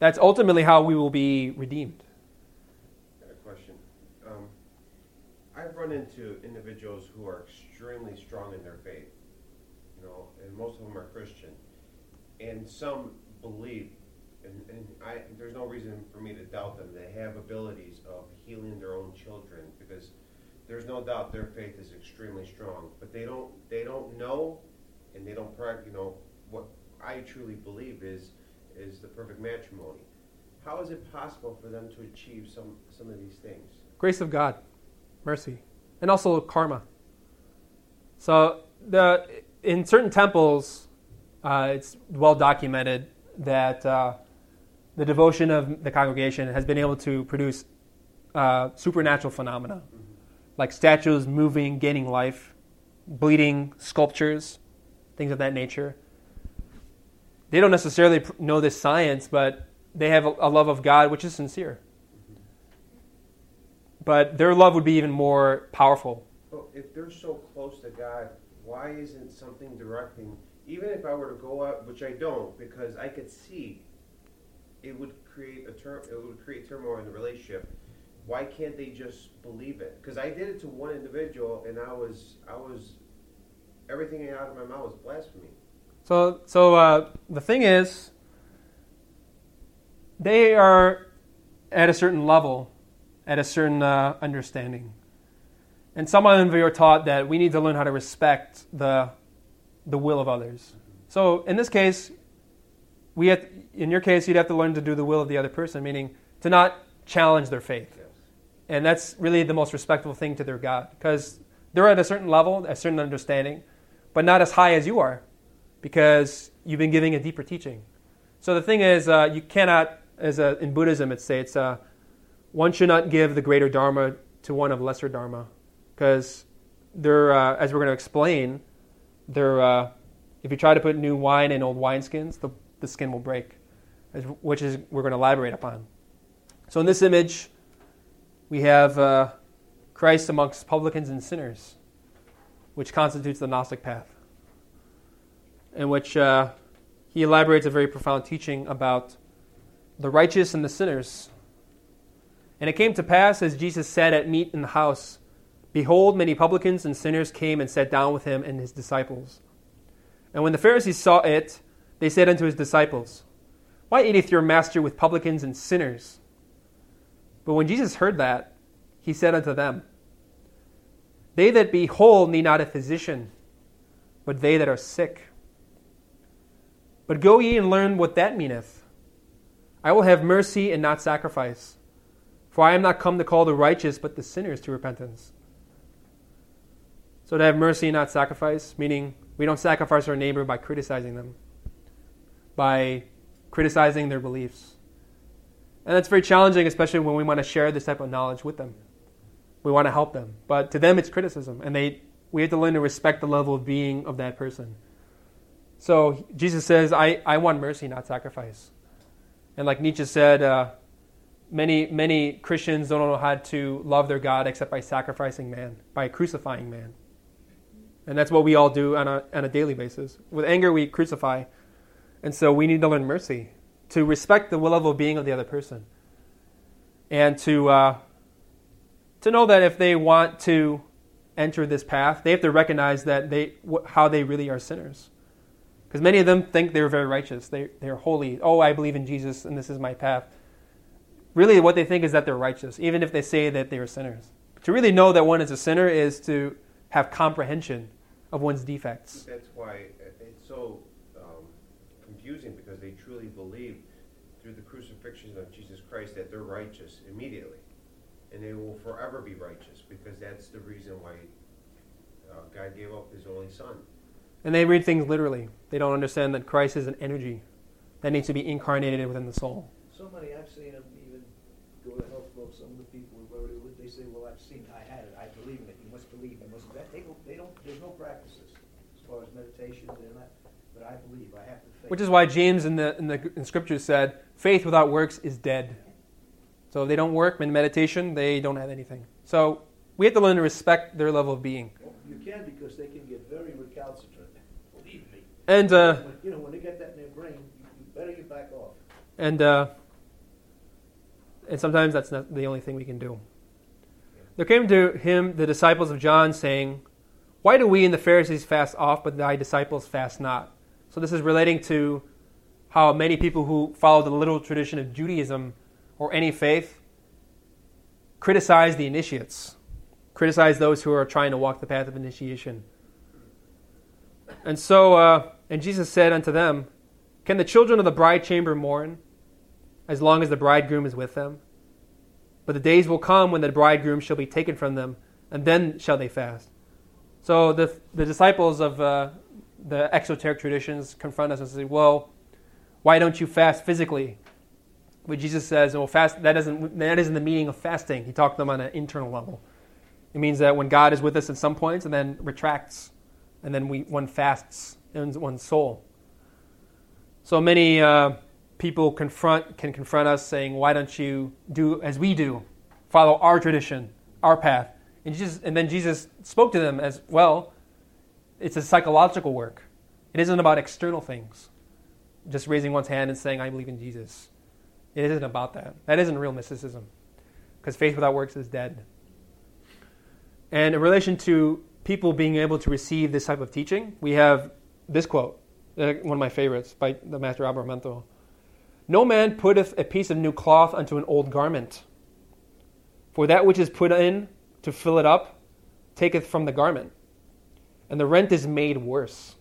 That's ultimately how we will be redeemed. got a question. Um, I've run into individuals who are extremely strong in their faith, you know, and most of them are Christian, and some believe, and, and I, there's no reason for me to doubt them. They have abilities of healing their own children because there's no doubt their faith is extremely strong, but they don't, they don't know, and they don't practice. You know, what I truly believe is, is the perfect matrimony. How is it possible for them to achieve some, some of these things? Grace of God, mercy, and also karma. So, the, in certain temples, uh, it's well documented that uh, the devotion of the congregation has been able to produce uh, supernatural phenomena, like statues moving, gaining life, bleeding sculptures, things of that nature. They don't necessarily know this science, but they have a, a love of God which is sincere. But their love would be even more powerful. Well, if they're so close to God, why isn't something directing? Even if I were to go out, which I don't, because I could see it would create a tur- it would create turmoil in the relationship. Why can't they just believe it? Because I did it to one individual, and I was I was everything out of my mouth was blasphemy. So, so uh, the thing is, they are at a certain level, at a certain uh, understanding. And some of them we are taught that we need to learn how to respect the, the will of others. So in this case, we have, in your case, you'd have to learn to do the will of the other person, meaning to not challenge their faith. Yes. And that's really the most respectful thing to their God, because they're at a certain level, a certain understanding, but not as high as you are, because you've been giving a deeper teaching. So the thing is, uh, you cannot, as a, in Buddhism, it's it states, uh, one should not give the greater dharma to one of lesser dharma, because they're, uh, as we're going to explain, they're, uh, if you try to put new wine in old wineskins, the, the skin will break, which is we're going to elaborate upon. So in this image, we have uh, Christ amongst publicans and sinners, which constitutes the Gnostic path, in which uh, he elaborates a very profound teaching about the righteous and the sinners. And it came to pass, as Jesus sat at meat in the house, behold, many publicans and sinners came and sat down with him and his disciples. And when the Pharisees saw it, they said unto his disciples, Why eateth your master with publicans and sinners? But when Jesus heard that, he said unto them, They that be whole need not a physician, but they that are sick. But go ye and learn what that meaneth. I will have mercy and not sacrifice. For I am not come to call the righteous, but the sinners to repentance. So to have mercy not sacrifice, meaning we don't sacrifice our neighbor by criticizing them, by criticizing their beliefs. And that's very challenging, especially when we want to share this type of knowledge with them. We want to help them. But to them, it's criticism. And they, we have to learn to respect the level of being of that person. So Jesus says, I, I want mercy, not sacrifice. And like Nietzsche said, uh, many, many Christians don't know how to love their God except by sacrificing man, by crucifying man. And that's what we all do on a, on a daily basis. With anger, we crucify. And so we need to learn mercy, to respect the level of being of the other person. And to, uh, to know that if they want to enter this path, they have to recognize that they, how they really are sinners. Because many of them think they're very righteous. They, they're holy. Oh, I believe in Jesus and this is my path. Really, what they think is that they're righteous, even if they say that they are sinners. To really know that one is a sinner is to have comprehension of one's defects. That's why it's so um, confusing because they truly believe through the crucifixion of Jesus Christ that they're righteous immediately, and they will forever be righteous because that's the reason why uh, God gave up His only Son. And they read things literally. They don't understand that Christ is an energy that needs to be incarnated within the soul. So many, I've seen them even go to help folks, some of the people who already lived, they say, well, I've seen, I had it, I believe in it, you must believe, you must, that, they don't, they don't, there's no practices. far as meditation, they're not, but I believe, I have to faith. Which is why James in the in the in scriptures said, "Faith without works is dead." So if they don't work in meditation, they don't have anything. So we have to learn to respect their level of being. You can because they can get very recalcitrant, believe me. And uh, When- You know, when they get that in their brain, you you better get back off. and uh, and sometimes that's not the only thing we can do. There came to him the disciples of John, saying, "Why do we and the Pharisees fast off, but thy disciples fast not?" So this is relating to how many people who follow the literal tradition of Judaism or any faith criticize the initiates, criticize those who are trying to walk the path of initiation. And so, uh, and Jesus said unto them, Can the children of the bride chamber mourn as long as the bridegroom is with them? But the days will come when the bridegroom shall be taken from them, and then shall they fast. So the, the disciples of uh, the exoteric traditions confront us and say, Well, why don't you fast physically? But Jesus says, well, fast, that, doesn't, that isn't the meaning of fasting. He talked to them on an internal level. It means that when God is with us at some points and then retracts, and then we, one fasts in one's soul. So many uh, people confront, can confront us saying, why don't you do as we do? Follow our tradition, our path. And, Jesus, and then Jesus spoke to them as well. It's a psychological work. It isn't about external things. Just raising one's hand and saying, I believe in Jesus. It isn't about that. That isn't real mysticism. Because faith without works is dead. And in relation to people being able to receive this type of teaching, we have this quote, uh, one of my favorites by the Master Aberamentho. No man putteth a piece of new cloth unto an old garment. For that which is put in to fill it up taketh from the garment, and the rent is made worse.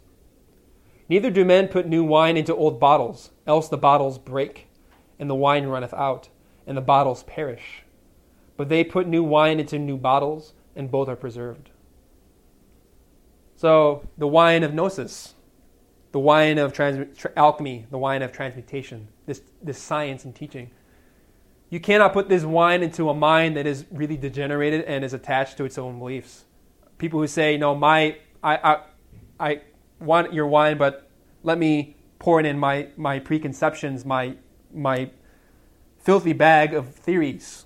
Neither do men put new wine into old bottles, else the bottles break, and the wine runneth out, and the bottles perish. But they put new wine into new bottles, and both are preserved. So, the wine of gnosis, the wine of trans- tr- alchemy, the wine of transmutation, this, this science and teaching. You cannot put this wine into a mind that is really degenerated and is attached to its own beliefs. People who say, "No, my I I, I want your wine, but let me pour it in my my preconceptions, my my filthy bag of theories."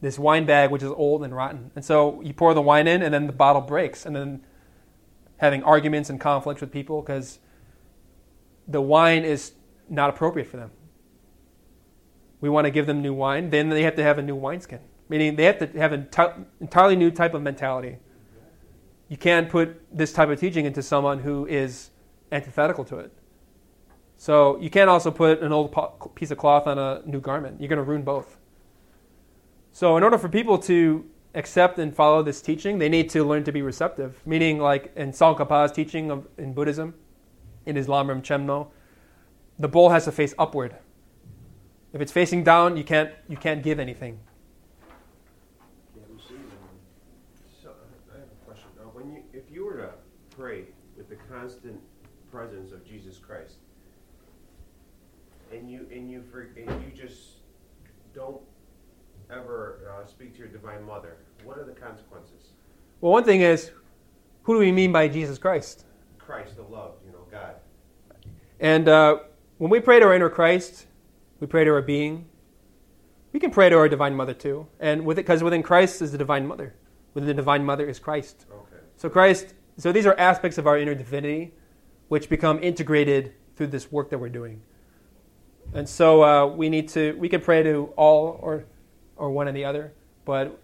This wine bag, which is old and rotten, and so you pour the wine in, and then the bottle breaks, and then having arguments and conflicts with people because the wine is not appropriate for them. We want to give them new wine, then they have to have a new wineskin, meaning they have to have an enti- entirely new type of mentality. You can't put this type of teaching into someone who is antithetical to it. So you can't also put an old piece of cloth on a new garment. You're going to ruin both. So in order for people to accept and follow this teaching, they need to learn to be receptive. Meaning, like in Tsongkhapa's teaching of, in Buddhism, in Lamrim Chenmo, the bowl has to face upward. If it's facing down, you can't you can't give anything. Can't receive them. So, I have a question. Uh, when you, if you were to pray with the constant presence of Jesus Christ, and you for, and you just don't ever uh, speak to your divine mother, what are the consequences? Well, one thing is, who do we mean by Jesus Christ? Christ, the love, you know, God. And uh, when we pray to our inner Christ, we pray to our being. We can pray to our divine mother too, and with it, because within Christ is the divine mother. Within the divine mother is Christ. Okay. So Christ. So these are aspects of our inner divinity, which become integrated through this work that we're doing. And so uh, we need to. We can pray to all or or one and the other, but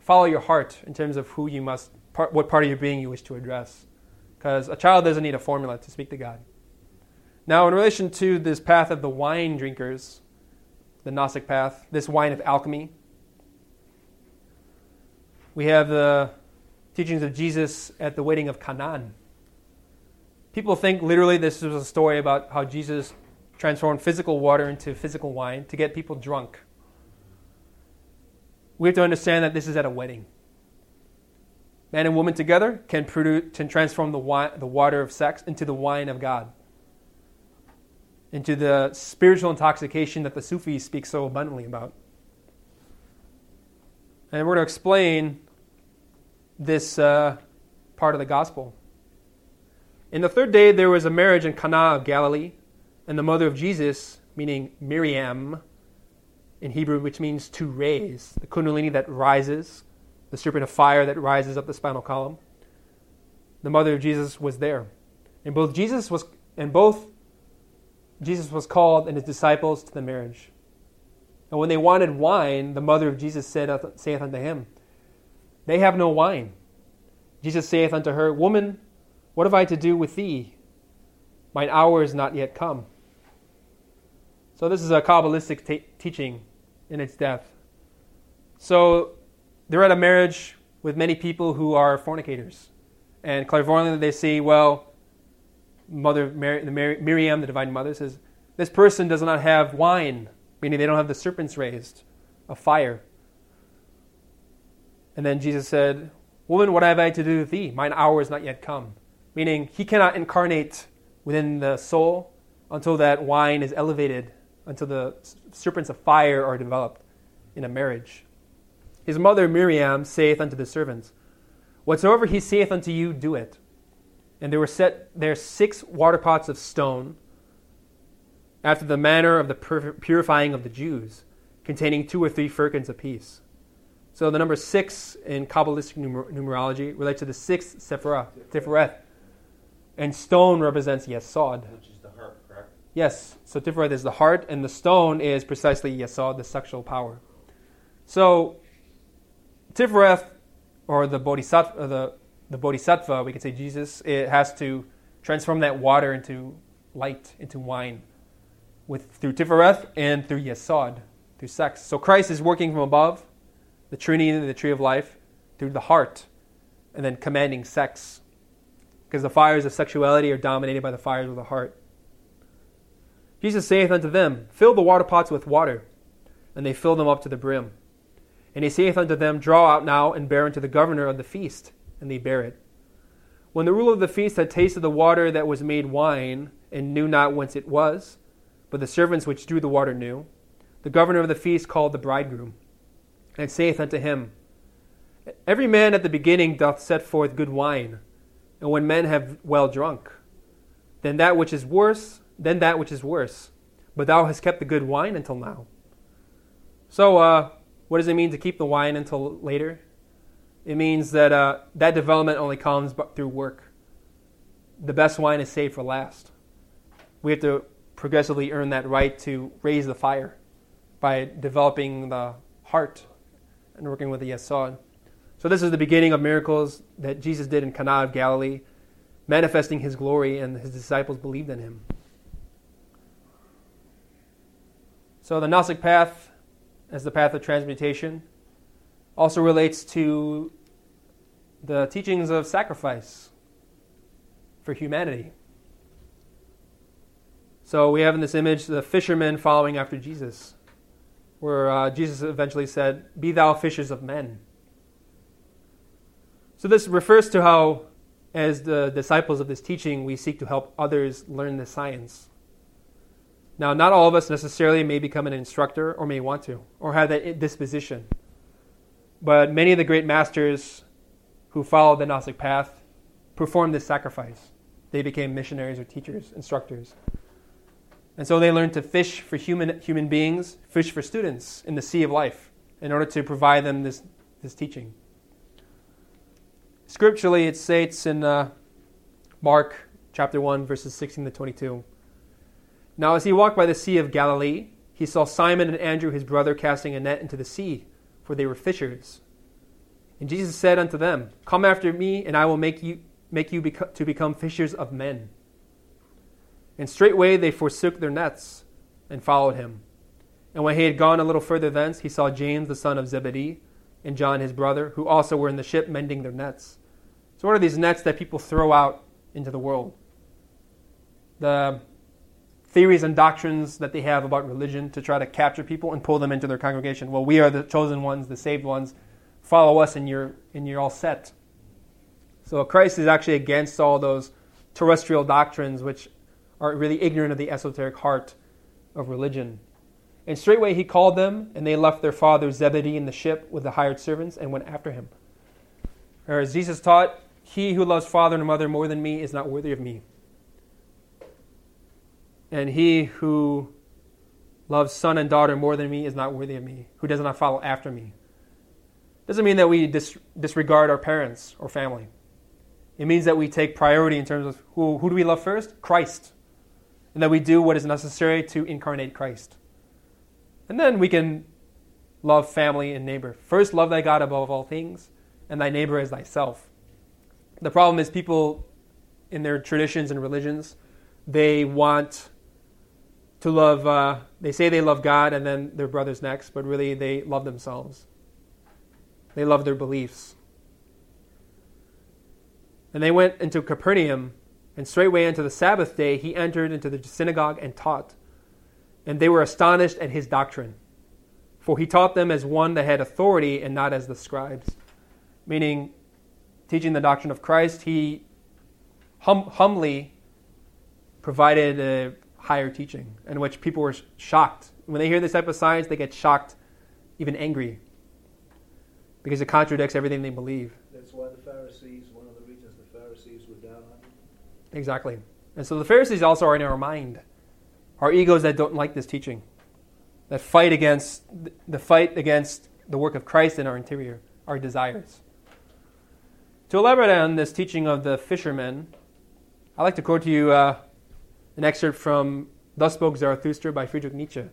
follow your heart in terms of who you must, part, what part of your being you wish to address. Because a child doesn't need a formula to speak to God. Now, in relation to this path of the wine drinkers, the Gnostic path, this wine of alchemy, we have the teachings of Jesus at the wedding of Canaan. People think literally this was a story about how Jesus transformed physical water into physical wine to get people drunk. We have to understand that this is at a wedding. Man and woman together can, produce, can transform the, wine, the water of sex into the wine of God, into the spiritual intoxication that the Sufis speak so abundantly about. And we're going to explain this uh, part of the gospel. In the third day, there was a marriage in Cana of Galilee, and the mother of Jesus, meaning Miriam in Hebrew, which means to raise, the Kundalini that rises, the serpent of fire that rises up the spinal column. The mother of Jesus was there. And both Jesus was and both Jesus was called and his disciples to the marriage. And when they wanted wine, the mother of Jesus said, saith unto him, They have no wine. Jesus saith unto her, Woman, what have I to do with thee? Mine hour is not yet come. So, this is a Kabbalistic t- teaching in its depth. So, they're at a marriage with many people who are fornicators. And clairvoyantly, they see, well, Mother Mary, the Miriam, the Divine Mother, says, This person does not have wine, meaning they don't have the serpents raised a fire. And then Jesus said, Woman, what have I to do with thee? Mine hour is not yet come meaning he cannot incarnate within the soul until that wine is elevated, until the serpents of fire are developed in a marriage. His mother Miriam saith unto the servants, Whatsoever he saith unto you, do it. And there were set there six water pots of stone, after the manner of the purifying of the Jews, containing two or three firkins apiece. So the number six in Kabbalistic numer- numerology relates to the sixth Sephirah, Tiferet, and stone represents Yesod. Which is the heart, correct? Yes. So Tiferet is the heart, and the stone is precisely Yesod, the sexual power. So Tiferet, or the Bodhisattva, the, the Bodhisattva, we could say Jesus, it has to transform that water into light, into wine, with through Tiferet and through Yesod, through sex. So Christ is working from above, the Trinity, the tree of life, through the heart, and then commanding sex because the fires of sexuality are dominated by the fires of the heart. Jesus saith unto them, Fill the water pots with water. And they fill them up to the brim. And he saith unto them, Draw out now and bear unto the governor of the feast. And they bear it. When the ruler of the feast had tasted the water that was made wine, and knew not whence it was, but the servants which drew the water knew, the governor of the feast called the bridegroom, and saith unto him, Every man at the beginning doth set forth good wine and when men have well drunk, then that which is worse, then that which is worse. But thou hast kept the good wine until now. So, uh, what does it mean to keep the wine until later? It means that uh, that development only comes through work. The best wine is saved for last. We have to progressively earn that right to raise the fire by developing the heart and working with the yesod. So, this is the beginning of miracles that Jesus did in Cana of Galilee, manifesting his glory, and his disciples believed in him. So, the Gnostic path, as the path of transmutation, also relates to the teachings of sacrifice for humanity. So, we have in this image the fishermen following after Jesus, where uh, Jesus eventually said, Be thou fishers of men. So, this refers to how, as the disciples of this teaching, we seek to help others learn the science. Now, not all of us necessarily may become an instructor or may want to, or have that disposition. But many of the great masters who followed the Gnostic path performed this sacrifice. They became missionaries or teachers, instructors. And so they learned to fish for human, human beings, fish for students in the sea of life in order to provide them this, this teaching. Scripturally, it states in uh, Mark chapter 1, verses 16 to 22. Now, as he walked by the Sea of Galilee, he saw Simon and Andrew, his brother, casting a net into the sea, for they were fishers. And Jesus said unto them, Come after me, and I will make you, make you beco- to become fishers of men. And straightway they forsook their nets and followed him. And when he had gone a little further thence, he saw James the son of Zebedee and John his brother, who also were in the ship mending their nets. So, what are these nets that people throw out into the world? The theories and doctrines that they have about religion to try to capture people and pull them into their congregation. Well, we are the chosen ones, the saved ones. Follow us, and you're and you're all set. So Christ is actually against all those terrestrial doctrines, which are really ignorant of the esoteric heart of religion. And straightway he called them, and they left their father Zebedee in the ship with the hired servants and went after him. Or as Jesus taught, he who loves father and mother more than me is not worthy of me. And he who loves son and daughter more than me is not worthy of me, who does not follow after me. Doesn't mean that we dis- disregard our parents or family. It means that we take priority in terms of who, who do we love first? Christ. And that we do what is necessary to incarnate Christ. And then we can love family and neighbor. First, love thy God above all things, and thy neighbor as thyself. The problem is people in their traditions and religions, they want to love, uh, they say they love God and then their brothers next, but really they love themselves. They love their beliefs. And they went into Capernaum, and straightway into the Sabbath day he entered into the synagogue and taught. And they were astonished at his doctrine. For he taught them as one that had authority and not as the scribes. Meaning, teaching the doctrine of Christ, he hum- humbly provided a higher teaching in which people were shocked. When they hear this type of science, they get shocked, even angry, because it contradicts everything they believe. That's why the Pharisees, one of the reasons the Pharisees were down on. Exactly. And so the Pharisees also are in our mind, our egos that don't like this teaching, that fight against the fight against the work of Christ in our interior, our desires. To elaborate on this teaching of the fishermen, I'd like to quote to you uh, an excerpt from Thus Spoke Zarathustra by Friedrich Nietzsche,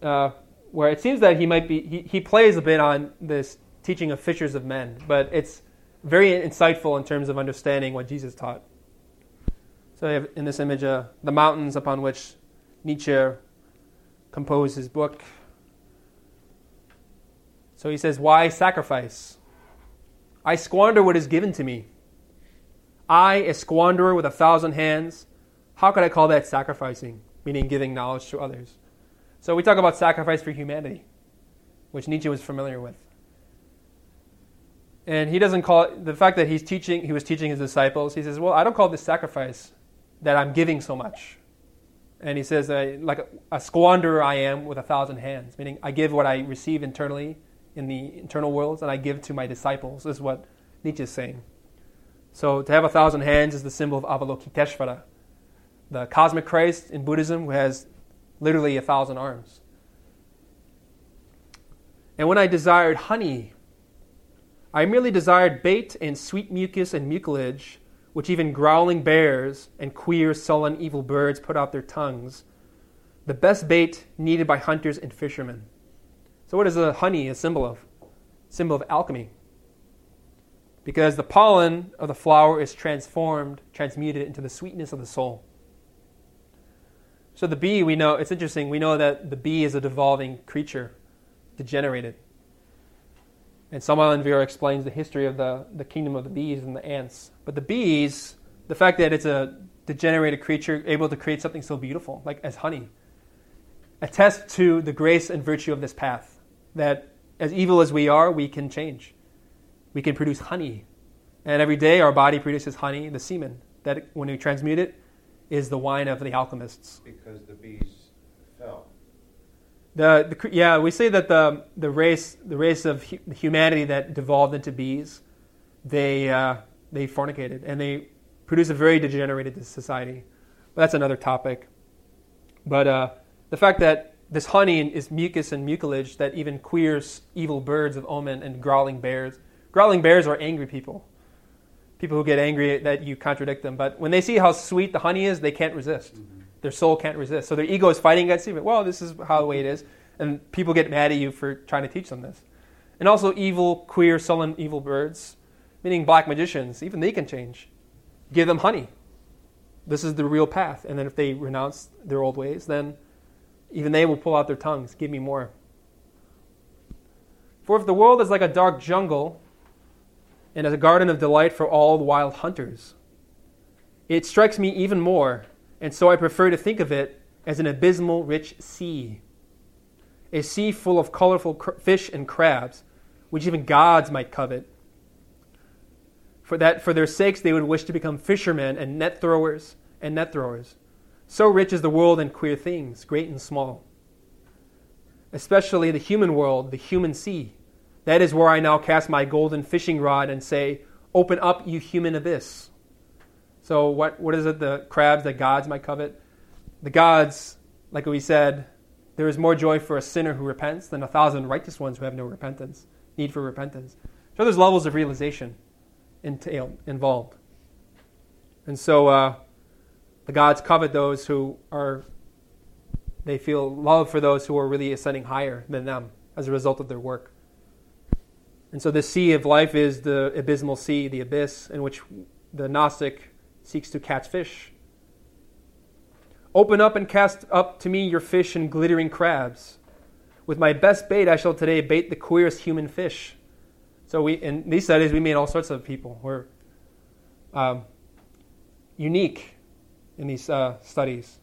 uh, where it seems that he might be, he, he plays a bit on this teaching of fishers of men, but it's very insightful in terms of understanding what Jesus taught. So I have in this image uh, the mountains upon which Nietzsche composed his book. So he says, Why sacrifice? I squander what is given to me. I, a squanderer with a thousand hands, how could I call that sacrificing, meaning giving knowledge to others? So we talk about sacrifice for humanity, which Nietzsche was familiar with. And he doesn't call it, the fact that he's teaching, he was teaching his disciples, he says, Well, I don't call this sacrifice that I'm giving so much. And he says, like a, a squanderer I am with a thousand hands, meaning I give what I receive internally in the internal worlds and I give to my disciples, is what Nietzsche is saying. So to have a thousand hands is the symbol of Avalokiteshvara, the cosmic Christ in Buddhism has literally a thousand arms. And when I desired honey, I merely desired bait and sweet mucus and mucilage, which even growling bears and queer, sullen, evil birds put out their tongues, the best bait needed by hunters and fishermen. So, what is the honey a symbol of? Symbol of alchemy. Because the pollen of the flower is transformed, transmuted into the sweetness of the soul. So the bee, we know, it's interesting, we know that the bee is a devolving creature, degenerated. And Samael Aun Weor explains the history of the, the kingdom of the bees and the ants. But the bees, the fact that it's a degenerated creature able to create something so beautiful, like as honey, attests to the grace and virtue of this path. That as evil as we are, we can change. We can produce honey. And every day our body produces honey, the semen, that when we transmute it, is the wine of the alchemists. Because the bees fell. The, the, yeah, we say that the, the race the race of hu- humanity that devolved into bees, they uh, they fornicated and they produced a very degenerated society. But that's another topic. But uh, the fact that this honey is mucus and mucilage that even queers evil birds of omen and growling bears. Growling bears are angry people. People who get angry that you contradict them. But when they see how sweet the honey is, they can't resist. Mm-hmm. Their soul can't resist. So their ego is fighting against you. Well, this is how the way it is. And people get mad at you for trying to teach them this. And also evil, queer, sullen, evil birds, meaning black magicians, even they can change. Give them honey. This is the real path. And then if they renounce their old ways, then even they will pull out their tongues. Give me more. For if the world is like a dark jungle and as a garden of delight for all wild hunters, it strikes me even more and so I prefer to think of it as an abysmal, rich sea. A sea full of colorful cr- fish and crabs, which even gods might covet. For that, for their sakes, they would wish to become fishermen and net throwers and net throwers. So rich is the world in queer things, great and small. Especially the human world, the human sea. That is where I now cast my golden fishing rod and say, Open up, you human abyss. So, what, what is it? The crabs that gods might covet? The gods, like we said, there is more joy for a sinner who repents than a thousand righteous ones who have no repentance, need for repentance. So, there's levels of realization entailed, involved. And so, uh, the gods covet those who are, they feel love for those who are really ascending higher than them as a result of their work. And so the sea of life is the abysmal sea, the abyss, in which the Gnostic seeks to catch fish. Open up and cast up to me your fish and glittering crabs. With my best bait, I shall today bait the queerest human fish. So we in these studies, we meet all sorts of people. We're um, unique in these uh, studies.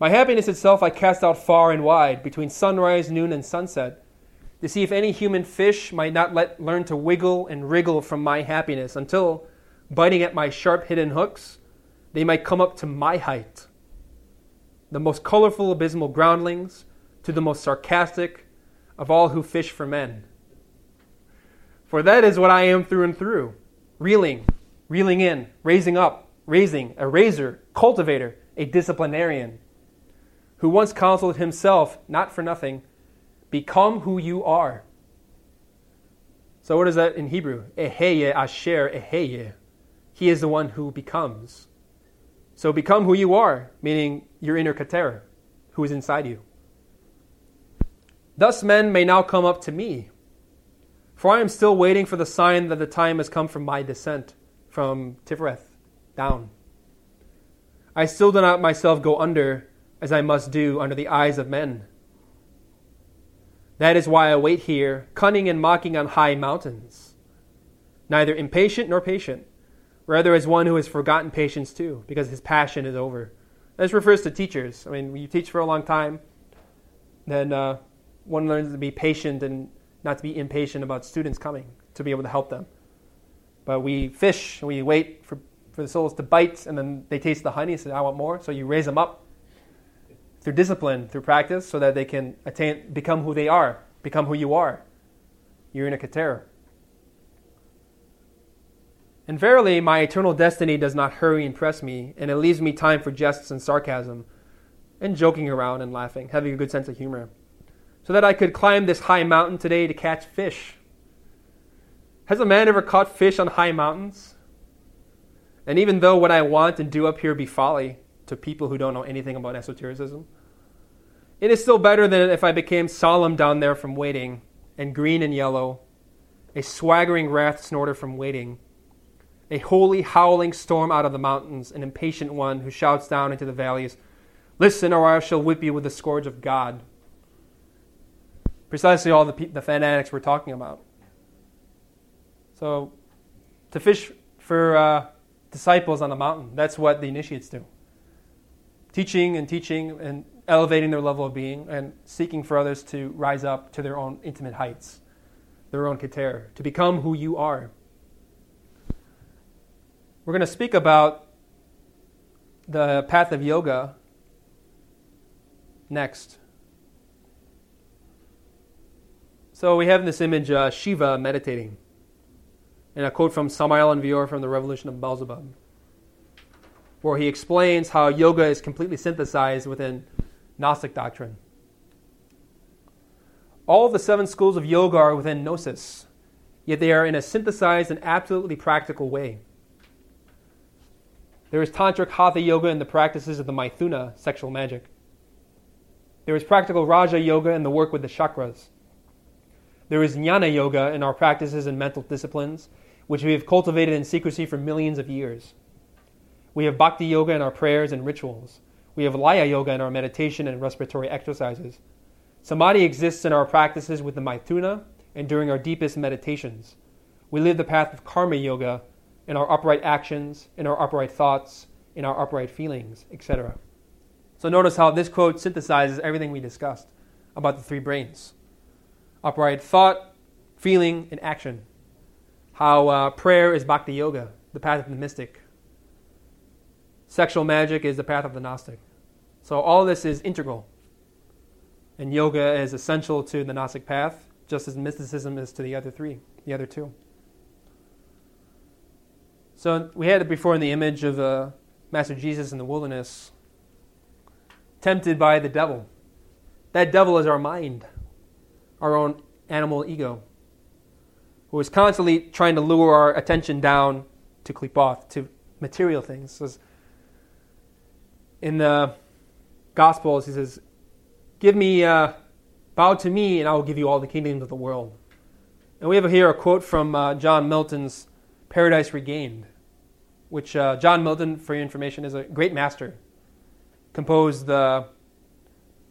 My happiness itself I cast out far and wide, between sunrise, noon, and sunset to see if any human fish might not let, learn to wiggle and wriggle from my happiness until, biting at my sharp hidden hooks, they might come up to my height. The most colorful abysmal groundlings to the most sarcastic of all who fish for men. For that is what I am through and through reeling, reeling in, raising up, raising, a raiser, cultivator, a disciplinarian, who once counseled himself, not for nothing, Become who you are. So, what is that in Hebrew? Eheye asher eheye. He is the one who becomes. So, become who you are, meaning your inner Keter, who is inside you. Thus, men may now come up to me, for I am still waiting for the sign that the time has come for my descent from Tifereth down. I still do not myself go under as I must do under the eyes of men. That is why I wait here, cunning and mocking on high mountains. Neither impatient nor patient, rather as one who has forgotten patience too, because his passion is over. This refers to teachers. I mean, when you teach for a long time, then uh, one learns to be patient and not to be impatient about students coming to be able to help them. But we fish we wait for, for the souls to bite, and then they taste the honey, and say, I want more. So you raise them up through discipline, through practice, so that they can attain, become who they are, become who you are. You're in a keter. And verily, my eternal destiny does not hurry and press me, and it leaves me time for jests and sarcasm, and joking around and laughing, having a good sense of humor, so that I could climb this high mountain today to catch fish. Has a man ever caught fish on high mountains? And even though what I want and do up here be folly to people who don't know anything about esotericism, it is still better than if I became solemn down there from waiting, and green and yellow, a swaggering wrath snorter from waiting, a holy howling storm out of the mountains, an impatient one who shouts down into the valleys, Listen, or I shall whip you with the scourge of God. Precisely all the, the fanatics we're talking about. So, to fish for uh, disciples on the mountain, that's what the initiates do. Teaching and teaching and elevating their level of being and seeking for others to rise up to their own intimate heights, their own keter, to become who you are. We're going to speak about the path of yoga next. So we have in this image uh, Shiva meditating, and a quote from Samael Aun Weor from the Revolution of Beelzebub, where he explains how yoga is completely synthesized within Gnostic doctrine. All of the seven schools of yoga are within Gnosis, yet they are in a synthesized and absolutely practical way. There is Tantric Hatha Yoga in the practices of the Maithuna, sexual magic. There is practical Raja Yoga in the work with the chakras. There is Jnana Yoga in our practices and mental disciplines, which we have cultivated in secrecy for millions of years. We have Bhakti Yoga in our prayers and rituals. We have Laya Yoga in our meditation and respiratory exercises. Samadhi exists in our practices with the Maithuna and during our deepest meditations. We live the path of Karma Yoga in our upright actions, in our upright thoughts, in our upright feelings, etc. So notice how this quote synthesizes everything we discussed about the three brains upright thought, feeling, and action. How uh, prayer is bhakti yoga, the path of the mystic. Sexual magic is the path of the Gnostic. So all this is integral. And yoga is essential to the Gnostic path, just as mysticism is to the other three, the other two. So we had it before in the image of uh, Master Jesus in the wilderness, tempted by the devil. That devil is our mind, our own animal ego, who is constantly trying to lure our attention down to klipoth, to material things. So in the Gospels, he says, Give me, uh, bow to me, and I will give you all the kingdoms of the world. And we have here a quote from uh, John Milton's Paradise Regained, which uh, John Milton, for your information, is a great master. Composed the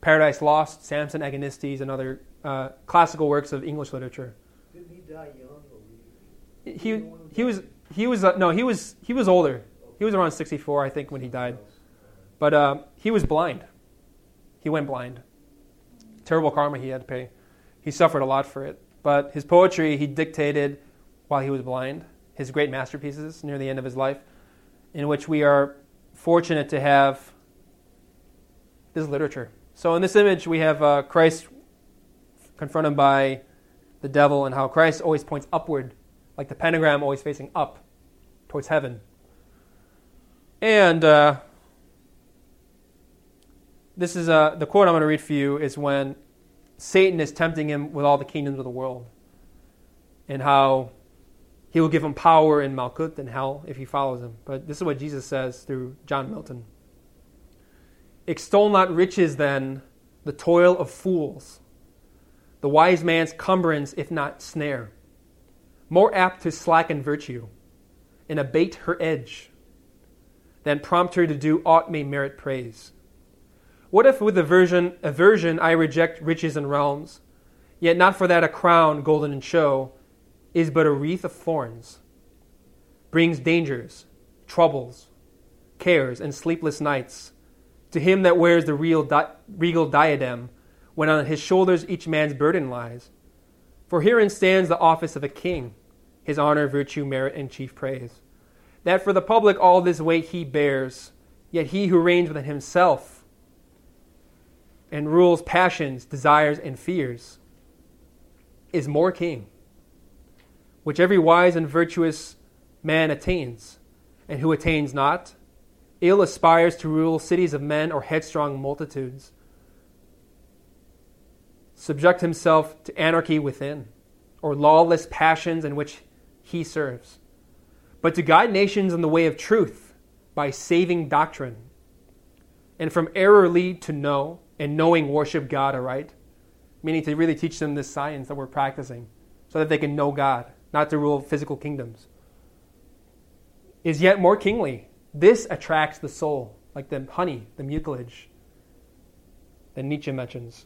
Paradise Lost, Samson Agonistes, and other uh, classical works of English literature. Didn't he die young? Or He, he was he was uh, no he was he was older. He was around 64, I think, when he died. But uh, he was blind. He went blind. Terrible karma he had to pay. He suffered a lot for it. But his poetry he dictated while he was blind. His great masterpieces near the end of his life, in which we are fortunate to have this literature. So in this image, we have uh, Christ confronted by the devil, and how Christ always points upward, like the pentagram always facing up towards heaven. And uh, this is uh, the quote I'm going to read for you is when Satan is tempting him with all the kingdoms of the world, and how he will give him power in Malkut and hell if he follows him. But this is what Jesus says through John Milton. Extol not riches, then, the toil of fools, the wise man's cumbrance, if not snare, more apt to slacken virtue and abate her edge than prompt her to do aught may merit praise. What if with aversion, aversion I reject riches and realms, yet not for that a crown, golden in show, is but a wreath of thorns, brings dangers, troubles, cares, and sleepless nights to him that wears the real di- regal diadem, when on his shoulders each man's burden lies. For herein stands the office of a king, his honor, virtue, merit, and chief praise. That for the public all this weight he bears, yet he who reigns within himself and rules passions, desires, and fears is more king, which every wise and virtuous man attains, and who attains not, ill aspires to rule cities of men or headstrong multitudes, subject himself to anarchy within, or lawless passions in which he serves, but to guide nations in the way of truth by saving doctrine, and from error lead to know, and knowing worship God aright, meaning to really teach them this science that we're practicing, so that they can know God, not to rule physical kingdoms, is yet more kingly this attracts the soul, like the honey, the mucilage that Nietzsche mentions.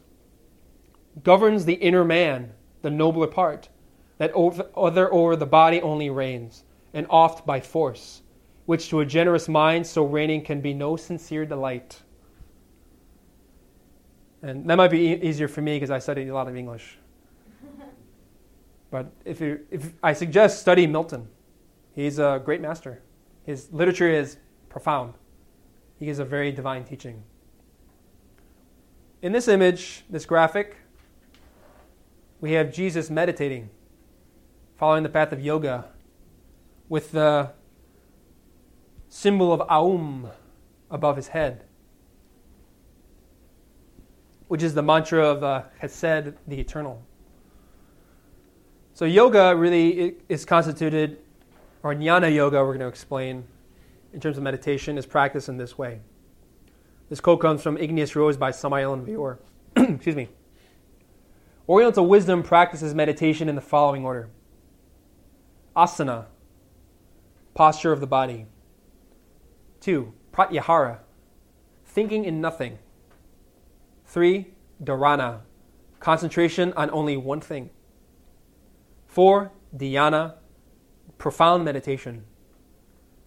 Governs the inner man, the nobler part, that other over the body only reigns, and oft by force, which to a generous mind so reigning can be no sincere delight. And that might be e- easier for me because I studied a lot of English. but if, you, if I suggest study Milton, he's a great master. His literature is profound. He gives a very divine teaching. In this image, this graphic, we have Jesus meditating, following the path of yoga, with the symbol of Aum above his head, which is the mantra of uh, Chesed, the eternal. So, yoga really is constituted or jnana yoga, we're going to explain in terms of meditation, is practiced in this way. This quote comes from Igneous Rose by Samael Aun Weor. Excuse me. Oriental wisdom practices meditation in the following order asana, posture of the body. Two, pratyahara, thinking in nothing. Three, dharana, concentration on only one thing. Four, dhyana, profound meditation.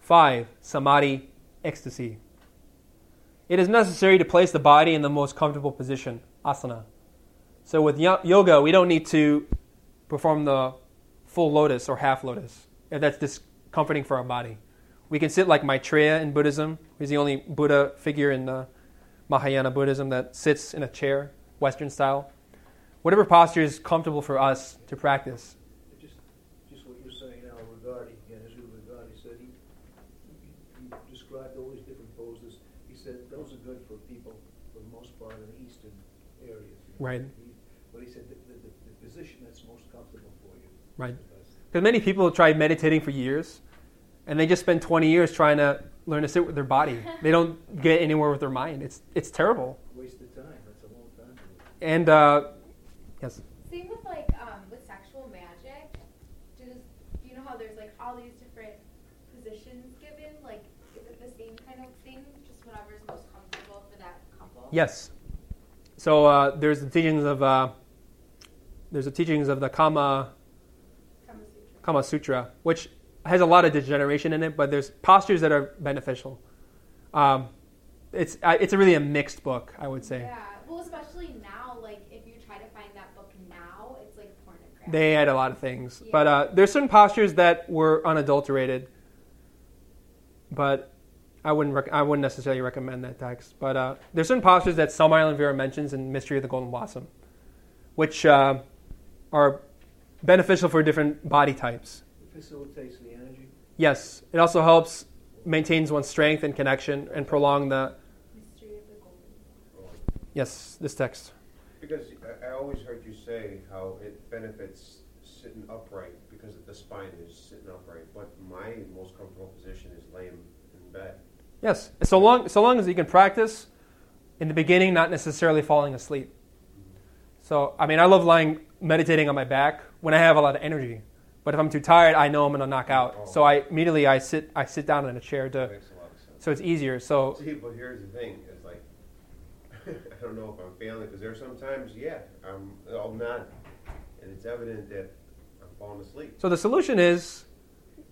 Five, samadhi, ecstasy. It is necessary to place the body in the most comfortable position, asana. So with yoga, we don't need to perform the full lotus or half lotus if that's discomforting for our body. We can sit like Maitreya in Buddhism, who's the only Buddha figure in uh, Mahayana Buddhism that sits in a chair, Western style. Whatever posture is comfortable for us to practice. Just, just what you're saying now regarding, again, as regarding, said he, he, he described all these different poses. He said those are good for people, for the most part, in the eastern areas. Right. He, but he said the, the position that's most comfortable for you. Right. Because many people try meditating for years, and they just spend 20 years trying to learn to sit with their body. They don't get anywhere with their mind. It's it's terrible. Waste of time, that's a long time. And uh, yes, Same with like um, with sexual magic. Does do you know how there's like all these different positions given? Like, is it the same kind of thing? Just whatever is most comfortable for that couple. yes. So uh, there's the teachings of uh, there's the teachings of the Kama Kama Sutra. Kama Sutra, which has a lot of degeneration in it, but there's postures that are beneficial. Um, it's uh, it's a really a mixed book, I would say. Yeah. Well, especially now, like if you try to find that book now, it's like pornographic. They add a lot of things, Yeah. but uh, there's certain postures that were unadulterated. But I wouldn't rec- I wouldn't necessarily recommend that text. But uh, there's certain postures that Samael Aun Weor mentions in Mystery of the Golden Blossom, which uh, are beneficial for different body types. It facilitates the energy. Yes, it also helps maintains one's strength and connection and prolong the Mystery of the Golden. yes this text. Because I, I always heard you say how it benefits sitting upright because the spine is sitting upright. But my most comfortable position is laying in bed. Yes, so long so long as you can practice in the beginning, not necessarily falling asleep. Mm-hmm. So I mean, I love lying meditating on my back when I have a lot of energy. But if I'm too tired, I know I'm gonna knock out. Oh. So I immediately I sit I sit down in a chair That to makes a lot of sense. so it's easier. So See, but here's the thing: is like I don't know if I'm failing because there there's sometimes, yeah, I'm I'll nod, and it's evident that I'm falling asleep. so the solution is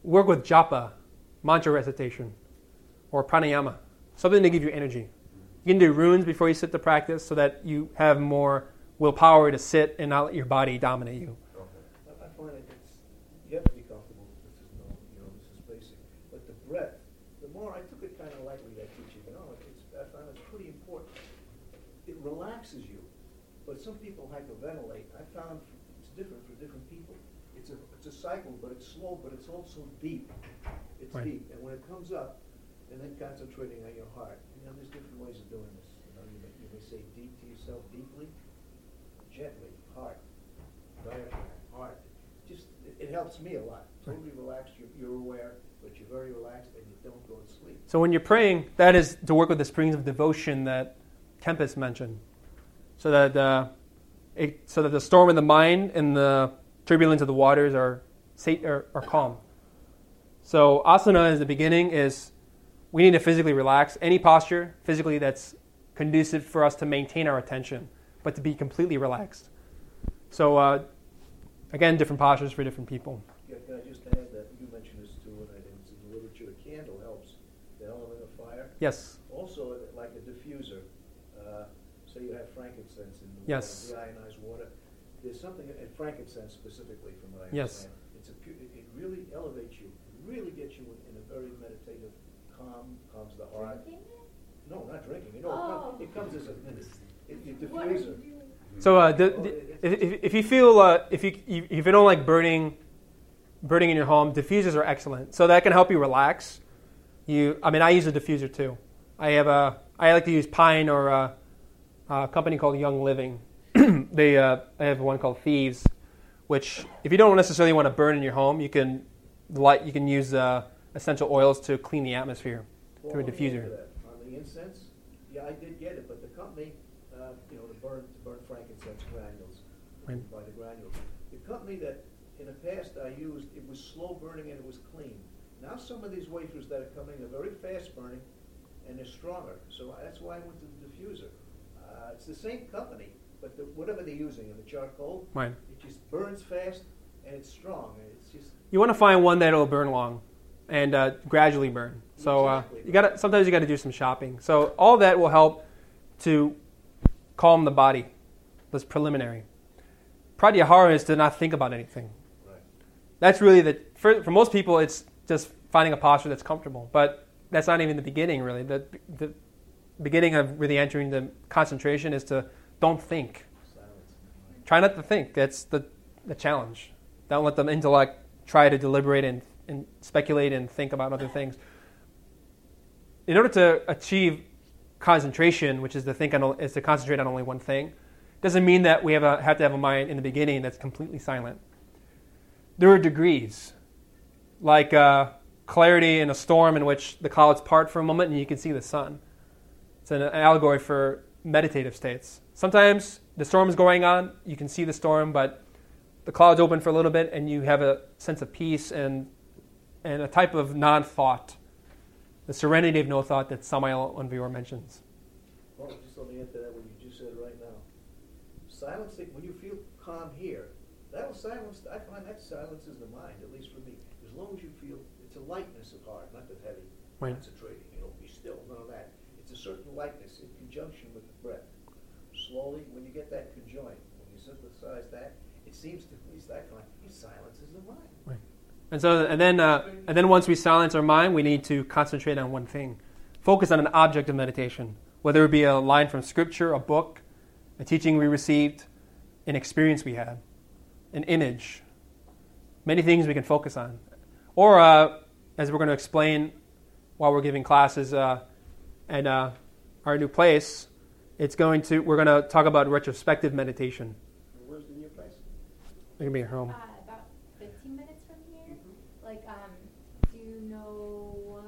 work with japa, mantra recitation, or pranayama, something to give you energy. You can do runes before you sit to practice so that you have more willpower to sit and not let your body dominate you. Okay. I, I find it, it's, you have to be comfortable, this is no, you know, this is basic. But the breath, the more, I took it kind of lightly, that teaching, you know, it's, I found it's pretty important. It relaxes you, but some people hyperventilate. I found it's different for different people. It's a, it's a cycle, but it's slow, but it's also deep. It's Right. deep, and when it comes up, and then concentrating on your heart, you know, there's different ways of doing this. You know, you may, you may say deep to yourself deeply, gently, heart, diaphragm, heart. Just, it, it helps me a lot. Totally relaxed, you're, you're aware, but you're very relaxed and you don't go to sleep. So when you're praying, that is to work with the springs of devotion that Kempis mentioned, so that uh, it, so that the storm in the mind and the turbulence of the waters are sa- are, are calm. So asana is the beginning. Is we need to physically relax any posture physically that's conducive for us to maintain our attention, but to be completely relaxed. So uh, again, different postures for different people. Yeah, can I just add that you mentioned this too, and I think it's in the literature, a candle helps, the element of fire. Yes. Also, like a diffuser, uh, say you have frankincense in the Yes. water, deionized water. There's something, and frankincense specifically, from what I Yes. understand. It's a, pu- it it really elevates you, really gets you in, in a very meditative, calm, calms the heart. Drinking it? No, not drinking, you know, Oh. it comes, it comes as a, it, it What diffuser. So uh, the, the, if, if- if you feel uh, if you if you don't like burning burning in your home, diffusers are excellent. So that can help you relax. You, I mean, I use a diffuser too. I have a I like to use Pine or a, a company called Young Living. they uh, I have one called Thieves, which if you don't necessarily want to burn in your home, you can light you can use uh, essential oils to clean the atmosphere Well, through a diffuser. On the incense, yeah, I did get it, but the company, uh, you know, to burn, to burn frankincense granules, Right. by the granules. The company that in the past I used, it was slow burning and it was clean. Now some of these wafers that are coming are very fast burning and they're stronger, so that's why I went to the diffuser. Uh, it's the same company, but the, whatever they're using in the charcoal, Right. it just burns fast and it's strong, and it's just, You want to find one that'll burn long and uh, gradually burn. So uh, you got to sometimes you got to do some shopping. So all that will help to calm the body. That's preliminary. Pratyahara is to not think about anything. right. That's really the for, for most people it's just finding a posture that's comfortable. But that's not even the beginning really. The the beginning of really entering the concentration is to don't think. Try not to think. That's the, the challenge. Don't let the intellect try to deliberate and, and speculate and think about other things. In order to achieve concentration, which is to think on, is to concentrate on only one thing, Doesn't mean that we have, a, have to have a mind in the beginning that's completely silent. There are degrees, like uh, clarity in a storm in which the clouds part for a moment and you can see the sun. It's an allegory for meditative states. Sometimes the storm is going on, you can see the storm, but the clouds open for a little bit and you have a sense of peace and, and a type of non thought, the serenity of no thought that Samael Aun mentions. Well, just let me add to that what you just said right now. Silence, when you feel calm here, that'll silence, I find that silences the mind, at least for me. As long as you feel, it's a lightness of heart, not the heavy, right. concentrating, you know, be still, none of that. It's a certain lightness in conjunction with the breath. Slowly, when you get that conjoined, when you synthesize that, it seems to, at least that kind, it silences the mind. Right. And so, and then, uh, and then once we silence our mind, we need to concentrate on one thing. Focus on an object of meditation, whether it be a line from scripture, a book, a teaching we received, an experience we had, an image. Many things we can focus on. Or, uh, as we're going to explain while we're giving classes uh, at uh, our new place, it's going to we're going to talk about retrospective meditation. Where's the new place? It can be at home. Uh, about 15 minutes from here. Like, um, do you know?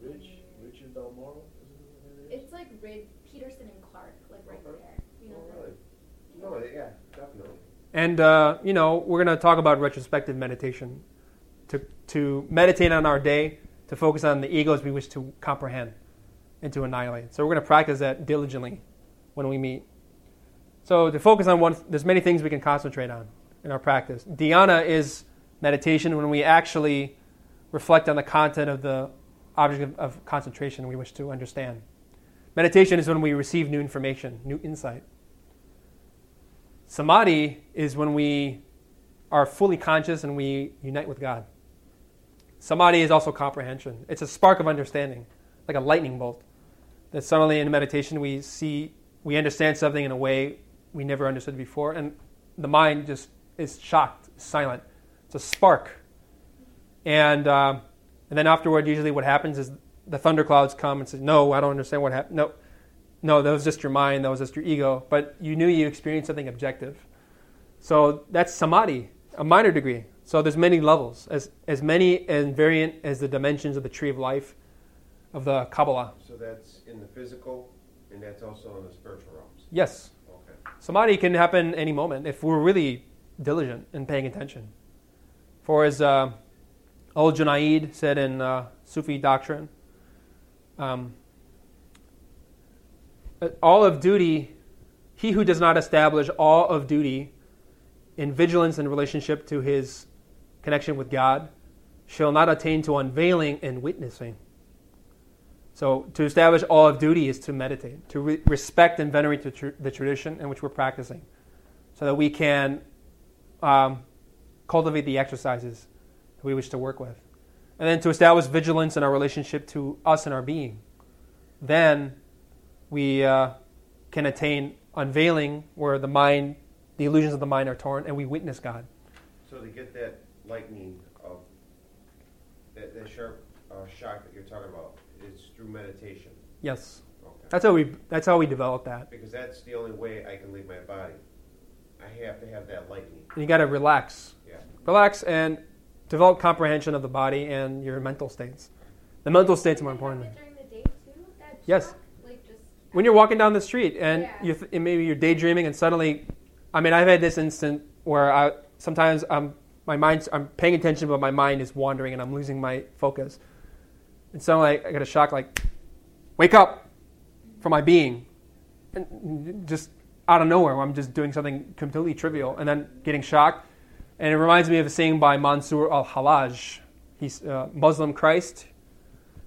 Ridge, Ridge and Balmoral, isn't it? it is? Like Ridge Peterson and Clark, like right Okay. there. You know. Oh, the- really? No, yeah, definitely. And uh, you know, we're going to talk about retrospective meditation to to meditate on our day, to focus on the egos we wish to comprehend and to annihilate. So we're going to practice that diligently when we meet. So to focus on one, there's many things we can concentrate on in our practice. Dhyana is meditation when we actually reflect on the content of the object of, of concentration we wish to understand. Meditation is when we receive new information, new insight. Samadhi is when we are fully conscious and we unite with God. Samadhi is also comprehension. It's a spark of understanding, like a lightning bolt. That suddenly in meditation we see, we understand something in a way we never understood before, and the mind just is shocked, silent. It's a spark. And, uh, and then afterward, usually what happens is the thunderclouds come and say, No, I don't understand what happened. No, no, that was just your mind, that was just your ego. But you knew you experienced something objective. So that's samadhi, a minor degree. So there's many levels, as, as many and variant as the dimensions of the tree of life of the Kabbalah. So that's in the physical, and that's also in the spiritual realms. Yes, Okay. samadhi can happen any moment if we're really diligent in paying attention. For as uh, Al Junaid said in uh, Sufi doctrine, um, all of duty, he who does not establish all of duty in vigilance in relationship to his connection with God shall not attain to unveiling and witnessing. So, to establish all of duty is to meditate, to re- respect and venerate the, tr- the tradition in which we're practicing, so that we can um, cultivate the exercises that we wish to work with. And then to establish vigilance in our relationship to us and our being. Then we uh, can attain unveiling, where the mind, the illusions of the mind are torn, and we witness God. So to get that lightning of that, that sharp uh, shock that you're talking about, it's through meditation. Yes, Okay. that's how we. That's how we develop that. Because that's the only way I can leave my body. I have to have that lightning. And you got to relax, Yeah. relax, and develop comprehension of the body and your mental states. The mental states are more Can important. during the day too? That Yes. shock? Like just when you're walking down the street and Yeah. you th- and maybe you're daydreaming and suddenly i mean i've had this instant where i sometimes i'm my mind's i'm paying attention but my mind is wandering and i'm losing my focus and suddenly i get a shock like wake up from my being and just out of nowhere i'm just doing something completely trivial and then getting shocked and it reminds me of a saying by Mansur al Hallaj, He's a Muslim Christ.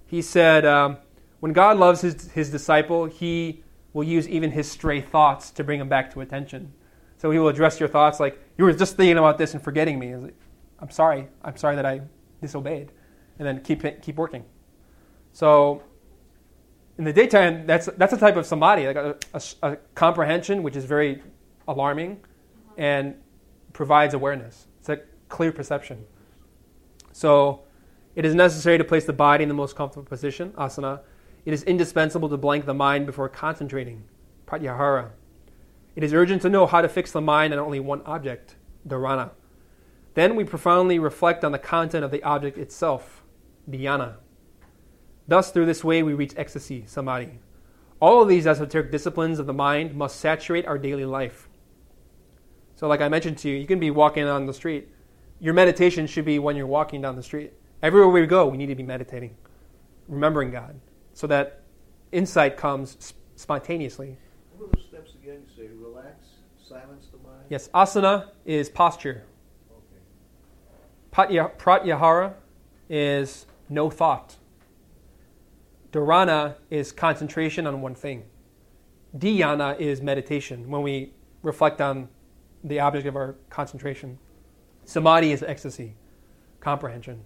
He said, um, when God loves his, his disciple, he will use even his stray thoughts to bring him back to attention. So he will address your thoughts like, you were just thinking about this and forgetting me. Like, I'm sorry. I'm sorry that I disobeyed. And then keep, keep working. So in the daytime, that's, that's a type of samadhi, like a, a, a comprehension, which is very alarming and provides awareness. It's a clear perception. So it is necessary to place the body in the most comfortable position, asana. It is indispensable to blank the mind before concentrating, pratyahara. It is urgent to know how to fix the mind on only one object, dharana. Then we profoundly reflect on the content of the object itself, dhyana. Thus, through this way, we reach ecstasy, samadhi. All of these esoteric disciplines of the mind must saturate our daily life. So, like I mentioned to you, you can be walking on the street. Your meditation should be when you're walking down the street. Everywhere we go, we need to be meditating, remembering God, so that insight comes spontaneously. What are those steps again? You say relax, silence the mind? Yes, asana is posture. Okay. Pratyahara is no thought. Dharana is concentration on one thing. Dhyana is meditation, when we reflect on the object of our concentration. Samadhi is ecstasy, comprehension.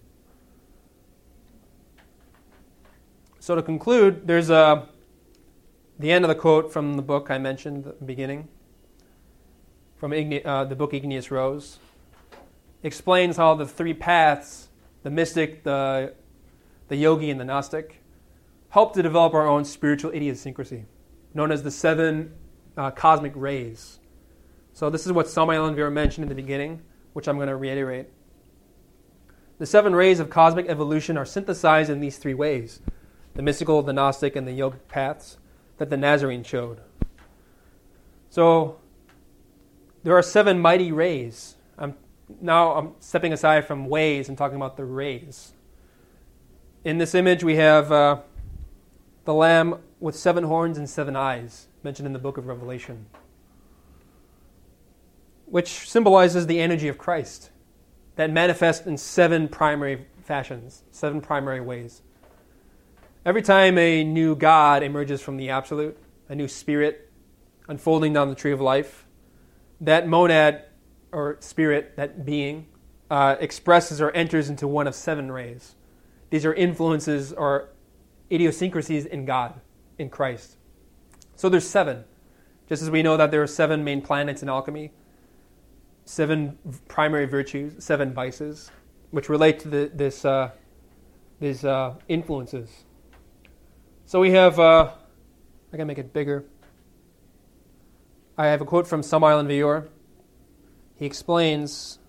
So to conclude, there's a, the end of the quote from the book I mentioned at the beginning, from Igne- uh, the book Igneous Rose. Explains how the three paths, the mystic, the, the yogi, and the Gnostic, help to develop our own spiritual idiosyncrasy, known as the seven uh, cosmic rays. So this is what Samael Aun Weor mentioned in the beginning, which I'm going to reiterate. The seven rays of cosmic evolution are synthesized in these three ways the mystical, the Gnostic, and the yogic paths that the Nazarene showed. So there are seven mighty rays. I'm, now I'm stepping aside from ways and talking about the rays. In this image, we have uh, the lamb with seven horns and seven eyes, mentioned in the book of Revelation, which symbolizes the energy of Christ that manifests in seven primary fashions, seven primary ways. Every time a new God emerges from the Absolute, a new spirit unfolding down the tree of life, that monad or spirit, that being, uh, expresses or enters into one of seven rays. These are influences or idiosyncrasies in God, in Christ. So there's seven. Just as we know that there are seven main planets in alchemy, seven primary virtues, seven vices, which relate to the, this, uh, these uh, influences. So we have, uh, I can make it bigger. I have a quote from Samael Aun Weor. He explains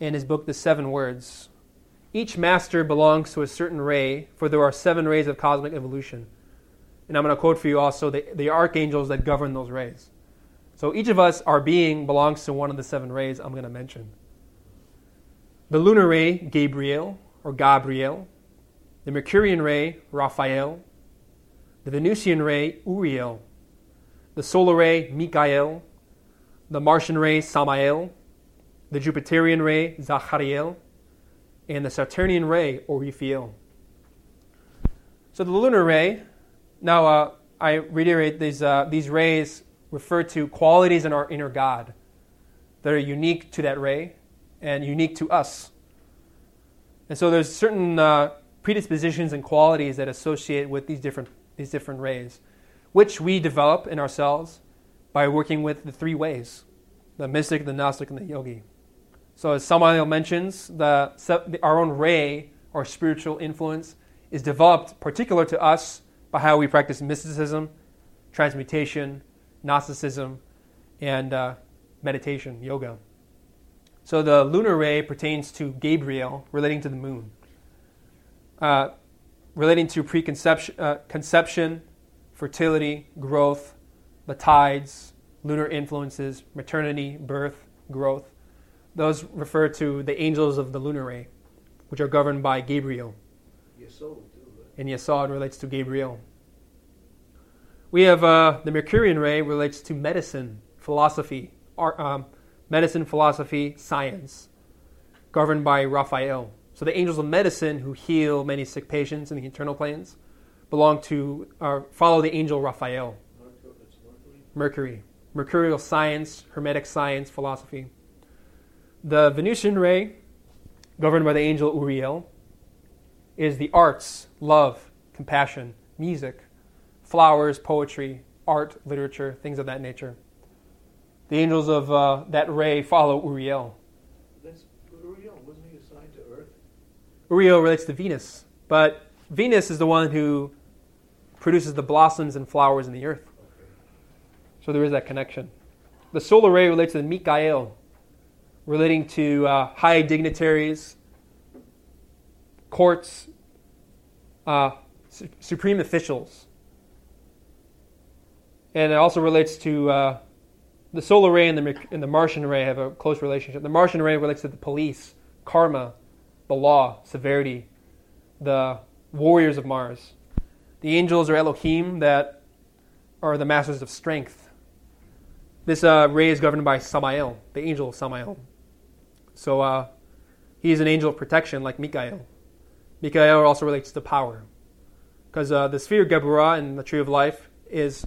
in his book, The Seven Words Each master belongs to a certain ray, for there are seven rays of cosmic evolution. And I'm going to quote for you also the, the archangels that govern those rays. So each of us, our being, belongs to one of the seven rays I'm going to mention. The lunar ray, Gabriel, or Gabriel. The Mercurian ray, Raphael. The Venusian ray, Uriel. The solar ray, Michael. The Martian ray, Samael. The Jupiterian ray, Zachariel. And the Saturnian ray, Orifiel. So the lunar ray, now uh, I reiterate these, uh, these rays refer to qualities in our inner God that are unique to that ray and unique to us. And so there's certain uh, predispositions and qualities that associate with these different, these different rays, which we develop in ourselves by working with the three ways the mystic, the Gnostic, and the yogi. So, as Samael mentions, the, our own ray or spiritual influence is developed particular to us by how we practice mysticism, transmutation, Gnosticism, and uh, meditation, yoga. So the lunar ray pertains to Gabriel, relating to the moon, uh, relating to preconception, uh, conception, fertility, growth, the tides, lunar influences, maternity, birth, growth. Those refer to the angels of the lunar ray, which are governed by Gabriel. Yesod, too, right? And Yesod relates to Gabriel. We have uh, the Mercurian ray relates to medicine, philosophy, art, um, medicine, philosophy, science, governed by Raphael. So the angels of medicine who heal many sick patients in the internal planes belong to uh, follow the angel Raphael. Mercury, Mercury. Mercury, mercurial science, hermetic science, philosophy. The Venusian ray, governed by the angel Uriel, is the arts, love, compassion, music, flowers, poetry, art, literature, things of that nature. The angels of uh, that ray follow Uriel. That's Uriel, wasn't he assigned to Earth? Uriel relates to Venus, but Venus is the one who produces the blossoms and flowers in the earth. Okay. So there is that connection. the solar ray relates to the Mikael, relating to uh, high dignitaries, courts, uh, su- supreme officials. And it also relates to uh, the solar ray and the, and the Martian ray have a close relationship. The Martian ray relates to the police, karma, the law, severity, the warriors of Mars. The angels are Elohim that are the masters of strength. This uh, ray is governed by Samael, the angel of Samael. So uh, he is an angel of protection like Mikael. Mikael also relates to power. Because uh, the sphere Geburah in the Tree of Life is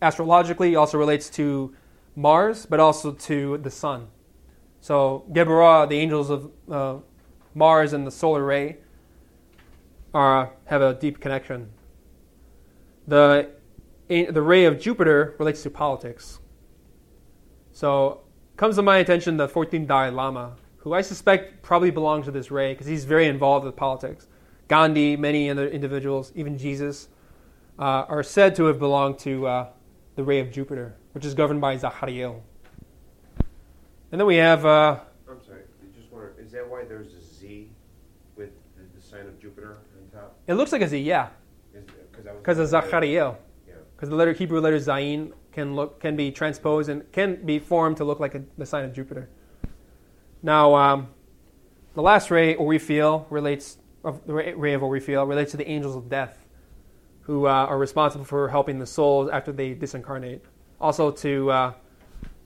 astrologically also relates to Mars, but also to the sun. So Geburah, the angels of uh, Mars and the solar ray, are, have a deep connection. The, the ray of Jupiter relates to politics. So comes to my attention the 14th Dalai Lama, who I suspect probably belongs to this ray because he's very involved with politics. Gandhi, many other individuals, even Jesus, uh, are said to have belonged to uh, the ray of Jupiter, which is governed by Zachariel. And then we have. Uh, I'm sorry, I just wonder, is that why there's a Z with the, the sign of Jupiter on top? it looks like a Z, yeah, Because of Zachariel. Yeah. Because the letter Hebrew letter Zayin can look can be transposed and can be formed to look like a, the sign of Jupiter. Now, um, the last ray, Orifiel, relates of the ray of Orifiel relates to the angels of death, who uh, are responsible for helping the souls after they disincarnate. Also to uh,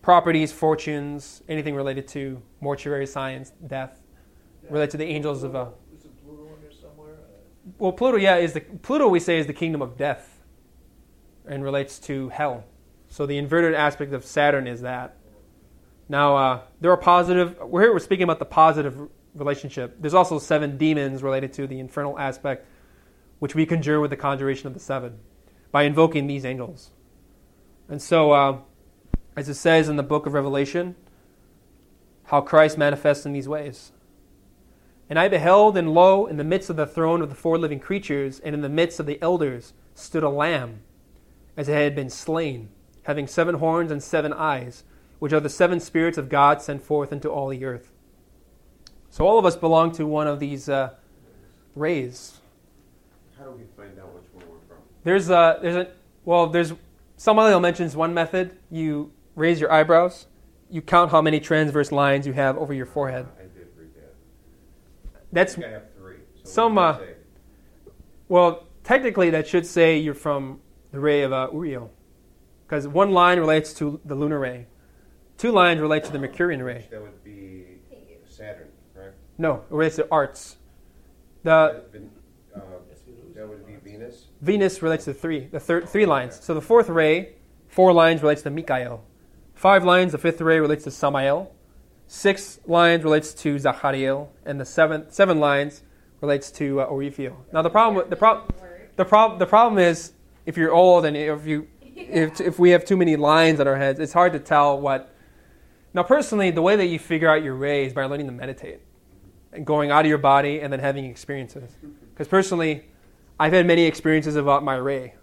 properties, fortunes, anything related to mortuary science, death, relate to the angels of. Uh, Is it Pluto in somewhere? Well, Pluto, yeah, is the Pluto we say is the kingdom of death, and relates to hell. So the inverted aspect of Saturn is that. Now uh, there are positive. We're here. We're speaking about the positive relationship. There's also seven demons related to the infernal aspect, which we conjure with the conjuration of the seven, by invoking these angels. And so, uh, as it says in the book of Revelation, how Christ manifests in these ways. And I beheld, and lo, in the midst of the throne of the four living creatures, and in the midst of the elders, stood a lamb, as it had been slain, having seven horns and seven eyes, which are the seven spirits of God sent forth into all the earth. So all of us belong to one of these uh, rays. How do we find out which one we're from? There's a, there's a, well, there's, Samael mentions one method. You raise your eyebrows, you count how many transverse lines you have over your forehead. I did read that. That's I I have three. So Some, uh? Well, technically, that should say you're from the ray of uh, Uriel. Because one line relates to the lunar ray, two lines relate to the Mercurian ray. That would be Saturn, correct? No, it relates to arts. The That would- uh, Venus. that would be Venus. Venus relates to three, the third, three lines. So the fourth ray, four lines relates to Mikael. Five lines, the fifth ray relates to Samael. Six lines relates to Zachariel, and the seventh, seven lines relates to uh, Orifiel. Now the problem, the problem, the problem, the problem is if you're old and if you, if if we have too many lines on our heads, it's hard to tell what. Now, personally, the way that you figure out your ray is by learning to meditate and going out of your body and then having experiences. Because personally, I've had many experiences about my ray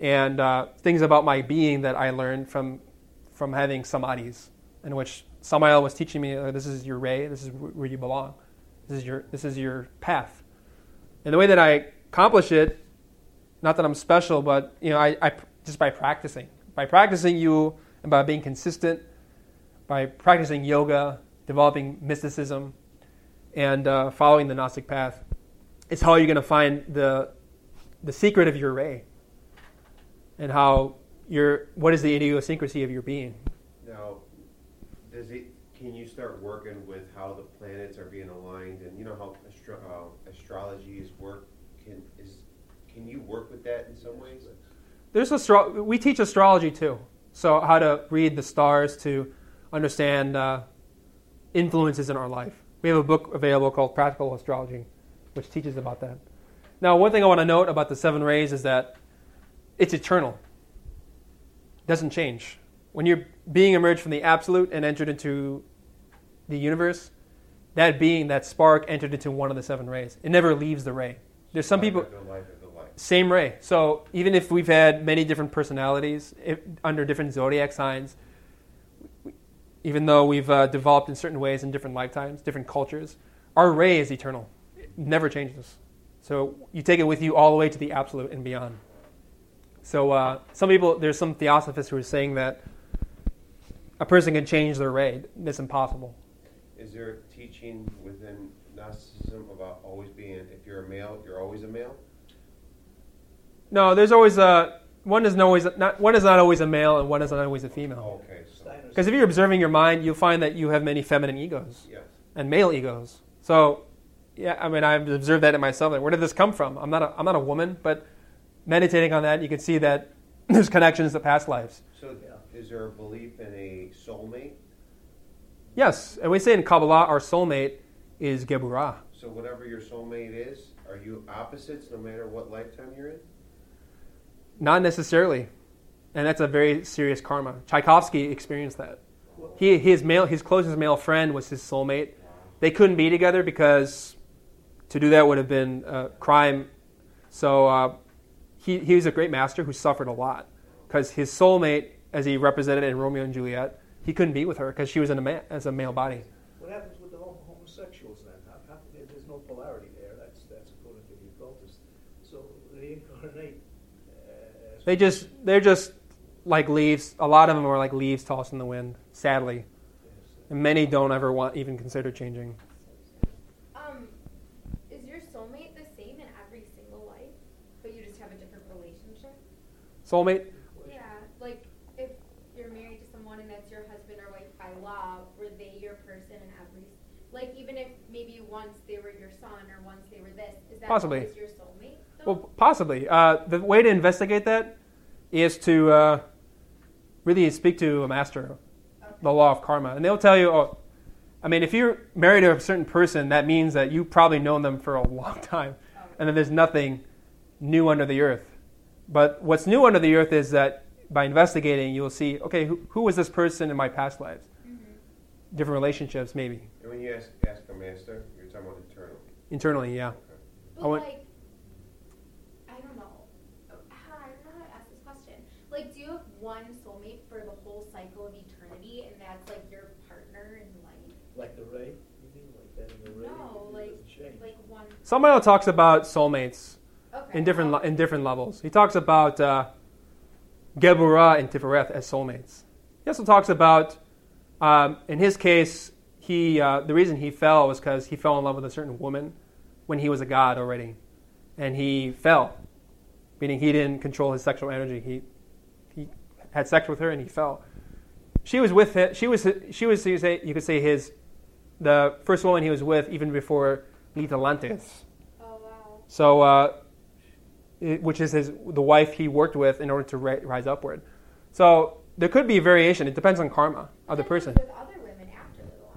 and uh, things about my being that I learned from from having samadhis, in which Samael was teaching me, uh, this is your ray, this is where you belong, this is your this is your path. And the way that I accomplish it, not that I'm special, but you know, I, I just by practicing, by practicing you, and by being consistent, by practicing yoga, developing mysticism, and uh, following the Gnostic path, is how you're going to find the the secret of your ray, and how your what is the idiosyncrasy of your being. Now, does it? Can you start working with how the planets are being aligned, and you know how astro- uh, astrology is work? Can is can you work with that in some ways? There's astro- we teach astrology too, so how to read the stars to understand uh, influences in our life. We have a book available called Practical Astrology, which teaches about that. Now, one thing I want to note about the seven rays is that it's eternal. It doesn't change. When you're being emerged from the absolute and entered into the universe, that being, that spark, entered into one of the seven rays. It never leaves the ray. There's some people. after life after life. Same ray. So even if we've had many different personalities if, under different zodiac signs, even though we've uh, developed in certain ways in different lifetimes, different cultures, our ray is eternal. It never changes. So you take it with you all the way to the absolute and beyond. So uh, some people, there's some theosophists who are saying that a person can change their ray. That's impossible. Is there a teaching within Gnosticism about always being, if you're a male, you're always a male? No, there's always a one is not always not one is not always a male and one is not always a female. Okay, so, Steiner's- Because if you're observing your mind, you'll find that you have many feminine egos yes. and male egos. So, yeah, I mean, I've observed that in myself. Like, where did this come from? I'm not a, I'm not a woman, but meditating on that, you can see that there's connections to past lives. So Yeah. is there a belief in a soulmate? Yes, and we say in Kabbalah, our soulmate is Geburah. So whatever your soulmate is, are you opposites no matter what lifetime you're in? Not necessarily, and that's a very serious karma. Tchaikovsky experienced that. He, his male, his closest male friend was his soulmate. They couldn't be together because to do that would have been a crime. So uh, he, he was a great master who suffered a lot because his soulmate, as he represented in Romeo and Juliet, he couldn't be with her because she was in a ma- as a male body. What happens with the homosexuals then? How, how, there's no polarity there, that's, that's according to the occultists. So they incarnate uh. They just they're just like leaves. A lot of them are like leaves tossed in the wind. Sadly, and many don't ever want even consider changing. Um, is your soulmate the same in every single life, but you just have a different relationship? Soulmate. Yeah, like if you're married to someone and that's your husband or wife by law, were they your person in every? Like even if maybe once they were your son or once they were this, is that Possibly. your soulmate? Though? Well, possibly. Uh, the way to investigate that is to uh, really speak to a master, Okay. the law of karma, and they'll tell you. Oh, I mean, if you're married to a certain person, that means that you've probably known them for a long time, and that there's nothing new under the earth. But what's new under the earth is that by investigating, you'll see, okay, who, who was this person in my past lives? Mhm. Different relationships, maybe And when you ask, ask a master, you're talking about eternal. internally, yeah. But I want- like, I don't know. How, I don't know how to ask this question. Like, do you have one soulmate for the whole cycle of eternity, and that's like your partner in life? Like the ray, you mean, like that in the ray? No, It like, doesn't change. like Samael talks about soulmates Okay. in different in different levels. He talks about uh, Geburah and Tifereth as soulmates. He also talks about, um, in his case, he uh, the reason he fell was because he fell in love with a certain woman when he was a god already, and he fell, meaning he didn't control his sexual energy. He he had sex with her and he fell. She was with him. She was she was you, say, you could say his the first woman he was with even before Litelantes. So, uh, it- which is his the wife he worked with in order to ri- rise upward. So there could be variation. It depends on karma of the person. With other women after Little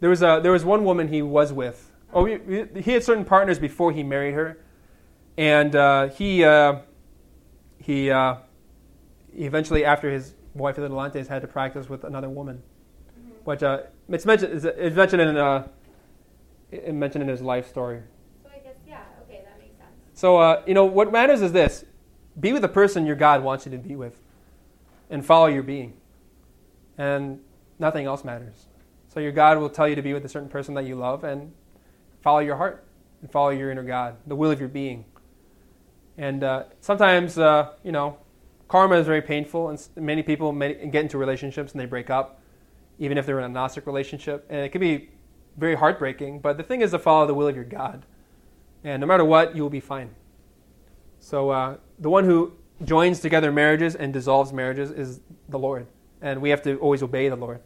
There was a there was one woman he was with. Oh, we- he had certain partners before he married her, and uh, he uh, he uh, eventually after his wife Litelantes had to practice with another woman, which uh, it's mentioned it's, it's mentioned in uh, it mentioned in his life story. So I guess yeah. Okay, that makes sense. So, uh, you know, what matters is this be with the person your God wants you to be with and follow your being. And nothing else matters. So, your God will tell you to be with a certain person that you love and follow your heart and follow your inner God, the will of your being. And uh, sometimes, uh, you know, karma is very painful, and many people get into relationships and they break up, even if they're in a Gnostic relationship. And it can be very heartbreaking, but the thing is to follow the will of your God. And no matter what, you will be fine. So uh, the one who joins together marriages and dissolves marriages is the Lord, and we have to always obey the Lord.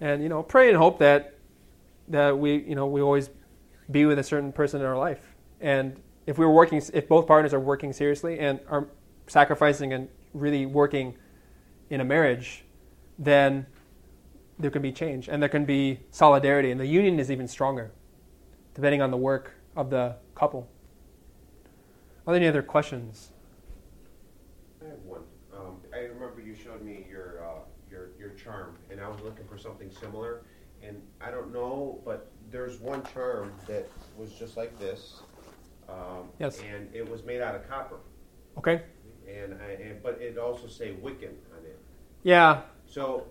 And you know, pray and hope that that we you know we always be with a certain person in our life. And if we're working, if both partners are working seriously and are sacrificing and really working in a marriage, then there can be change and there can be solidarity, and the union is even stronger, depending on the work of the couple. Are there any other questions? I have one. Um, I remember you showed me your, uh, your, your charm, and I was looking for something similar. And I don't know, but there's one charm that was just like this. Um, Yes. And it was made out of copper. Okay. And I, and, but it also say Wiccan on it. Yeah. So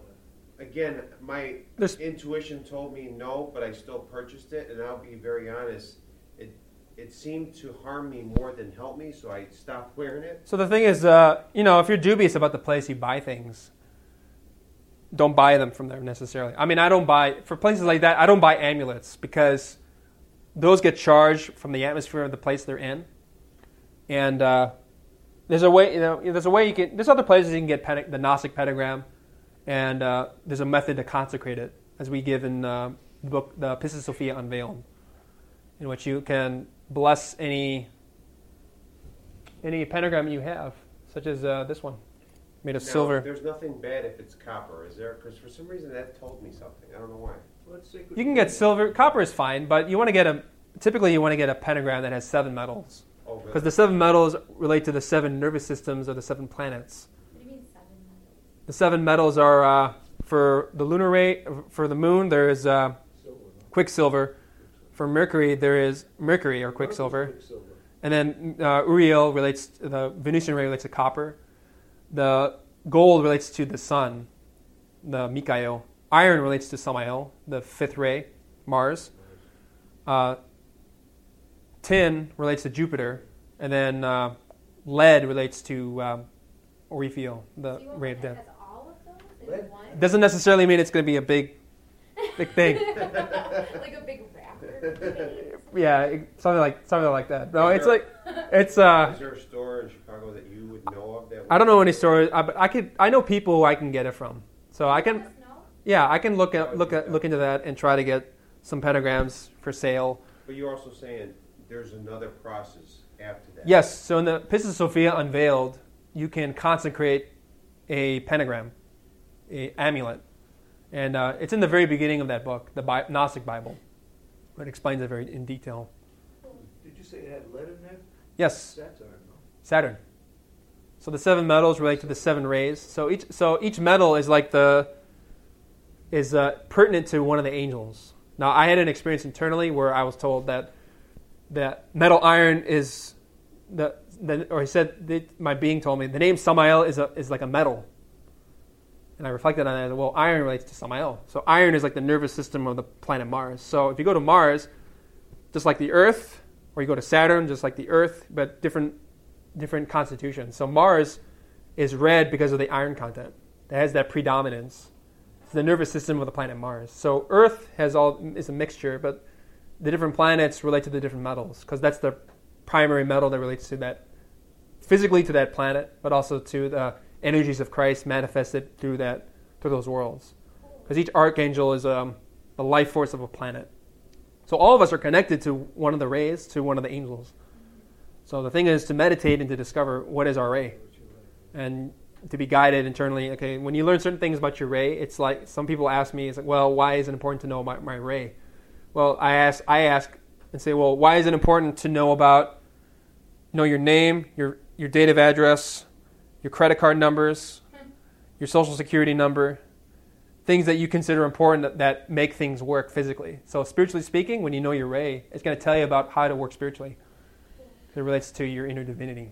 again, my There's- intuition told me no, but I still purchased it, and I'll be very honest. It seemed to harm me more than help me, so I stopped wearing it. So the thing is, uh, you know, if you're dubious about the place you buy things, don't buy them from there necessarily. I mean, I don't buy for places like that. I don't buy amulets because those get charged from the atmosphere of the place they're in, and uh, there's a way. You know, there's a way you can. There's other places you can get the Gnostic pentagram, and uh, there's a method to consecrate it, as we give in uh, the book, the Pistis Sophia Unveiled, in which you can bless any any pentagram you have, such as uh, this one, made of Now, silver. There's nothing bad if it's copper, is there? Because for some reason that told me something. I don't know why. Let's say good You can get silver. Copper is fine, but you want to get a. Typically, you want to get a pentagram that has seven metals, Oh, really? because the seven metals relate to the seven nervous systems of the seven planets. What do you mean seven metals? The seven metals are uh, for the lunar rate, For the moon, there is uh, quicksilver. For Mercury, there is mercury or quicksilver. Quicksilver. And then uh, Uriel relates, the Venusian ray relates to copper. The gold relates to the sun, the Mikael. Iron relates to Samael, the fifth ray, Mars. Uh, tin relates to Jupiter. And then uh, lead relates to um, Oriphiel, the So ray of death. all of those in one? Doesn't necessarily mean it's going to be a big, big thing. like a big wrapper. Yeah, something like something like that. No, it's like it's uh. Is there a store in Chicago that you would know of that? I don't know any stores. I, but I could. I know people who I can get it from. So I can. Let us know. Yeah, I can look at look at look into that and try to get some pentagrams for sale. But you're also saying there's another process after that. Yes. So in the Pistis Sophia Unveiled, you can consecrate a pentagram, a amulet, and uh, it's in the very beginning of that book, the Bi- Gnostic Bible. It explains it very in detail. Did you say it had lead in there? Yes, Saturn, no? Saturn. So the seven metals relate to the seven rays. So each so each metal is like the is uh, pertinent to one of the angels. Now I had an experience internally where I was told that that metal iron is the, the or he said my being told me the name Samael is a, is like a metal. And I reflected on that. Well, iron relates to Samael. So iron is like the nervous system of the planet Mars. So if you go to Mars, just like the Earth, or you go to Saturn, just like the Earth, but different different constitutions. So Mars is red because of the iron content. That has that predominance. It's the nervous system of the planet Mars. So Earth has all is a mixture, but the different planets relate to the different metals because that's the primary metal that relates to that physically to that planet, but also to the energies of Christ manifested through that through those worlds. Because each archangel is um, the life force of a planet. So all of us are connected to one of the rays, to one of the angels. So the thing is to meditate and to discover what is our ray, and to be guided internally. Okay, when you learn certain things about your ray, it's like some people ask me, "It's like, well, why is it important to know about my ray?" Well, I ask, I ask, and say, "Well, why is it important to know about, know your name, your your date of address, your credit card numbers, hmm. your social security number, things that you consider important that, that make things work physically. So spiritually speaking, when you know your ray, it's going to tell you about how to work spiritually. It relates to your inner divinity.